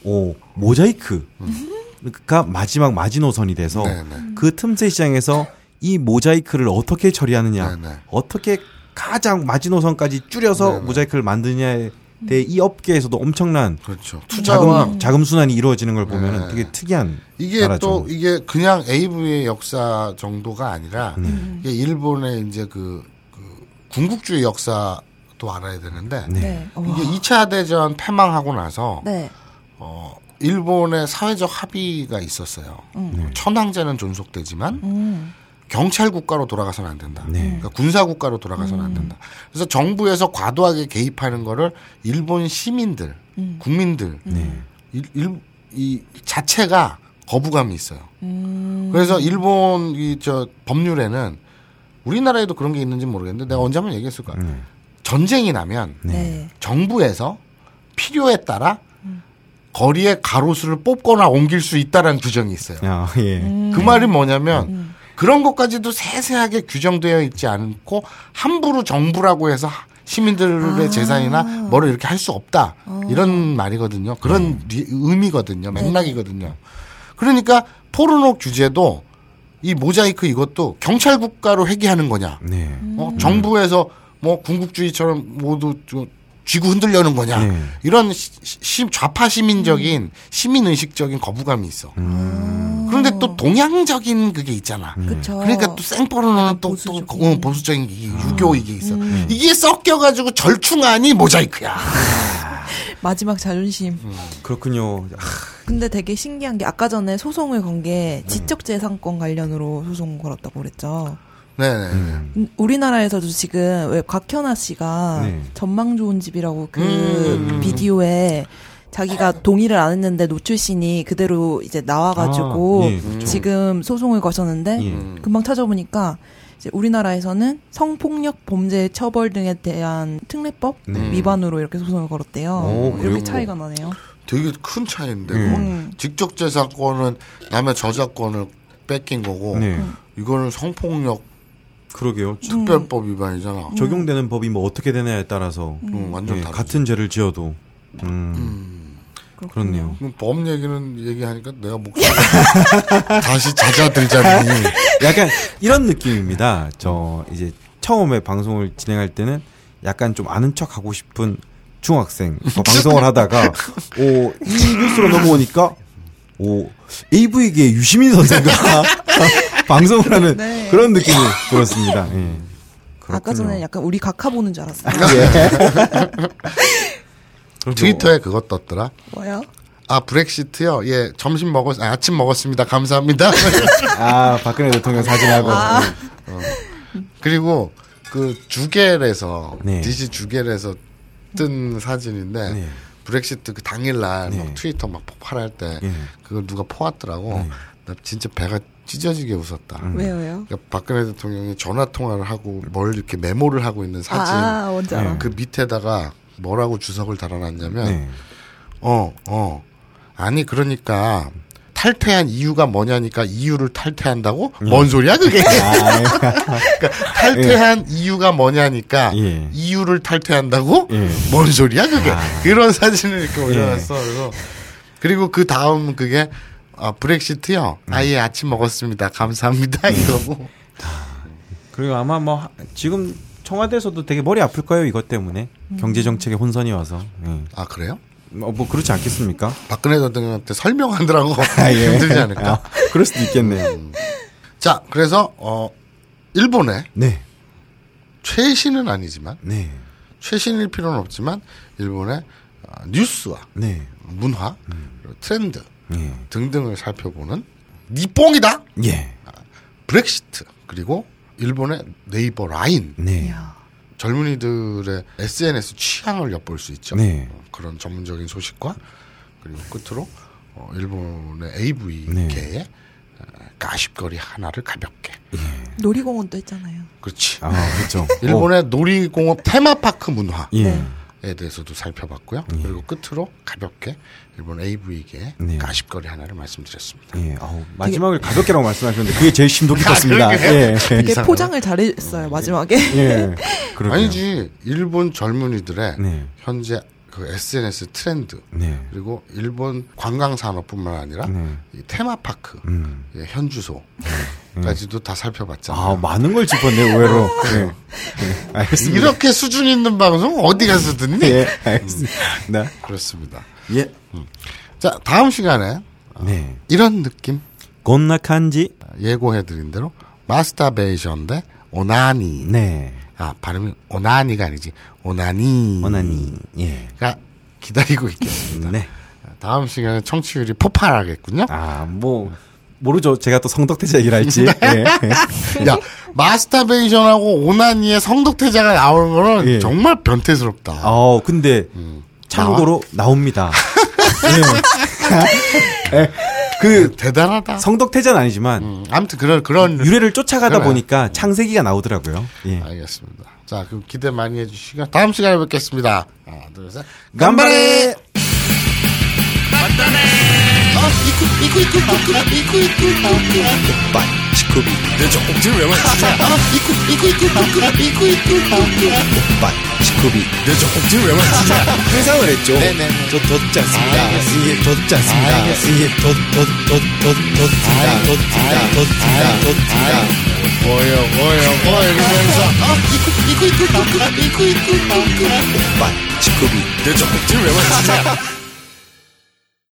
오 모자이크가 마지막 마지노선이 돼서 네, 네. 그 틈새 시장에서 이 모자이크를 어떻게 처리하느냐, 네, 네. 어떻게 가장 마지노선까지 줄여서 네, 네. 모자이크를 만드냐에 대해 이 업계에서도 엄청난 그렇죠. 투자와 자금 자금 순환이 이루어지는 걸 보면은 네. 되게 특이한 이게 나라죠. 또 이게 그냥 AV의 역사 정도가 아니라 네. 이게 일본의 이제 그, 그 군국주의 역사도 알아야 되는데 네. 네. 어. 이게 2차 대전 패망하고 나서 네. 어 일본의 사회적 합의가 있었어요. 음. 천황제는 존속되지만 음. 경찰 국가로 돌아가서는 안 된다. 네. 그러니까 군사 국가로 돌아가서는 안 된다. 그래서 정부에서 과도하게 개입하는 거를 일본 시민들, 음. 국민들 네. 일, 일- 이 자체가 거부감이 있어요. 음. 그래서 일본 이 저 법률에는 우리나라에도 그런 게 있는지 모르겠는데 내가 언제 한번 얘기했을 거야. 네. 전쟁이 나면 네. 정부에서 필요에 따라 거리에 가로수를 뽑거나 옮길 수 있다라는 규정이 있어요. 야, 예. 음. 그 말이 뭐냐면 그런 것까지도 세세하게 규정되어 있지 않고 함부로 정부라고 해서 시민들의 아. 재산이나 뭐를 이렇게 할 수 없다 이런 말이거든요. 그런 리- 의미거든요. 맥락이거든요. 그러니까 포르노 규제도 이 모자이크 이것도 경찰 국가로 회귀하는 거냐? 네. 어, 정부에서 뭐 군국주의처럼 모두 저 쥐고 흔들려는 거냐? 네. 이런 시, 시- 좌파 시민적인 시민 의식적인 거부감이 있어. 음. 그런데 또 동양적인 그게 있잖아. 그쵸. 그러니까 또 생포르는 또, 또 보수적인. 어, 보수적인 이게 유교 이게 있어. 이게 섞여가지고 절충안이 모자이크야. [LAUGHS] 마지막 자존심. 음. 그렇군요. 아, 근데 되게 신기한 게 아까 전에 소송을 건 게 지적재산권 관련으로 소송 걸었다고 그랬죠. 네네. 음, 우리나라에서도 지금 왜 곽현아 씨가 네. 전망 좋은 집이라고 그 음. 비디오에 자기가 동의를 안 했는데 노출신이 그대로 이제 나와가지고 아, 예, 그렇죠. 지금 소송을 거셨는데 예. 금방 찾아보니까 이제 우리나라에서는 성폭력 범죄 처벌 등에 대한 특례법 네. 위반으로 이렇게 소송을 걸었대요. 오, 이렇게? 차이가 나네요. 되게 큰 차이인데. 음. 그건 음. 직접 재산권은 남의 저작권을 뺏긴 거고 네. 이거는 성폭력 그러게요. 특별법 위반이잖아. 적용되는 법이 뭐 어떻게 되냐에 따라서 음, 완전 예, 다르지. 같은 죄를 지어도 음, 그렇네요. 그럼 법 얘기는 얘기하니까 내가 목소리 [LAUGHS] 다시 잦아들자니. 약간 이런 느낌입니다. 저 이제 처음에 방송을 진행할 때는 약간 좀 아는 척 하고 싶은 중학생 어, 방송을 하다가 [LAUGHS] 오, 이 뉴스로 넘어오니까 오 AV계 유시민 선생가 [LAUGHS] [LAUGHS] 방송을 하는 네. 그런 느낌이 들었습니다. 예. 아까. 전에 약간 우리 각하 보는 줄 알았어요. [LAUGHS] 그래서 트위터에 그거 떴더라. 뭐야? 아 브렉시트요. 예 점심 먹었 아, 아침 먹었습니다. 감사합니다. [LAUGHS] 아 박근혜 대통령 사진하고 아. 그리고 그 주겔에서 네. 디지 주겔에서 뜬 사진인데 네. 브렉시트 그 당일날 네. 막 트위터 막 폭발할 때 예. 그걸 누가 포왔더라고. 네. 나 진짜 배가 찢어지게 웃었다. 왜요, 왜요? 그러니까 박근혜 대통령이 전화 통화를 하고 뭘 이렇게 메모를 하고 있는 사진 아, 뭔지 알아. 그 밑에다가 뭐라고 주석을 달아놨냐면 네. 어, 어. 아니, 그러니까, 탈퇴한 이유가 뭐냐니까 이유를 탈퇴한다고? 예. 뭔 소리야, 그게? 아, [LAUGHS] 그러니까 탈퇴한 이유가 뭐냐니까 예. 이유를 탈퇴한다고? 예. 뭔 소리야, 그게? 아. 그런 사진을 이렇게 올려놨어. 그래서, 그리고 그 다음 그게, 아, 브렉시트요? 음. 아예 아침 먹었습니다. 감사합니다. 이거고. 그리고 아마 뭐 하- 지금 청와대에서도 되게 머리 아플 거예요 이것 때문에 경제 정책에 혼선이 와서. 예. 아, 그래요? 뭐, 뭐 그렇지 않겠습니까? 박근혜 대통령한테 설명하느라고 [LAUGHS] 아, 예. 힘들지 않을까? 아, 그럴 수도 있겠네. 자, 그래서, 어, 일본의 네, 최신은 아니지만, 네, 최신일 필요는 없지만 일본의 어, 뉴스와 네, 문화, 그리고 트렌드 예, 등등을 살펴보는 니 뽕이다. 예, 브렉시트 그리고 일본의 네이버 라인 네, 젊은이들의 SNS 취향을 엿볼 수 있죠. 네. 어, 그런 전문적인 소식과 그리고 끝으로 어, 일본의 AV 네. 계의 어, 가십거리 하나를 가볍게. 놀이공원도 있잖아요. 그렇지. 아 그렇죠. [LAUGHS] 일본의 놀이공원 테마파크 문화. 어, 예, 네. 에 대해서도 살펴봤고요. 그리고 끝으로 가볍게 일본 AV계 네. 가십거리 하나를 말씀드렸습니다. 예. 아우, 마지막을 가볍게라고 말씀하셨는데 그게 제일 심도 깊었습니다. 아, 예. 되게. 포장을 잘했어요, 마지막에. 예. [LAUGHS] 아니지 일본 젊은이들의 네, 현재 그 SNS 트렌드 네, 그리고 일본 관광 산업뿐만 아니라 네. 이 테마파크 음. 의 현주소 까지도 다 살펴봤잖아요. 아 많은 걸 짚었네 의외로. 예, [LAUGHS] 예, 알겠습니다. 이렇게 수준 있는 방송 어디 가서 듣니? 예, 알겠습니다. 네, 그렇습니다. 예, 자 다음 시간에 네. 이런 느낌 곤나 칸지. 예고해드린 대로 마스터베이션 대 오나니 네, 아 발음이 오나니가 아니지 오나니 오나니. 예, 가 기다리고 있겠습니다. 네. 다음 시간에 청취율이 폭발하겠군요. 아, 뭐 모르죠. 제가 또 성덕태자 얘기를 할지. [LAUGHS] 예. 야 마스터베이션하고 오나니의 성덕태자가 나오는 거는 예. 정말 변태스럽다. 어, 근데 참고로 나옵니다. [LAUGHS] 예. 예. 그 대단하다. 성덕태자는 아니지만 음, 아무튼 그런 그런 유래를 쫓아가다 그래. 보니까 창세기가 나오더라고요. 예. 알겠습니다. 자 그럼 기대 많이 해주시고 다음 시간에 뵙겠습니다. 하나 둘 셋. 간발 에 회상을 했죠. 저 덧지 않습니다. 이게 덧지 않습니다. 이게 덧덧덧덧덧습니다. 덧습니다. 덧습니다. 덧습니다. 뭐요 뭐요 뭐 이러면서 오빠, 지급이. 내 적국지를 왜 맞추냐?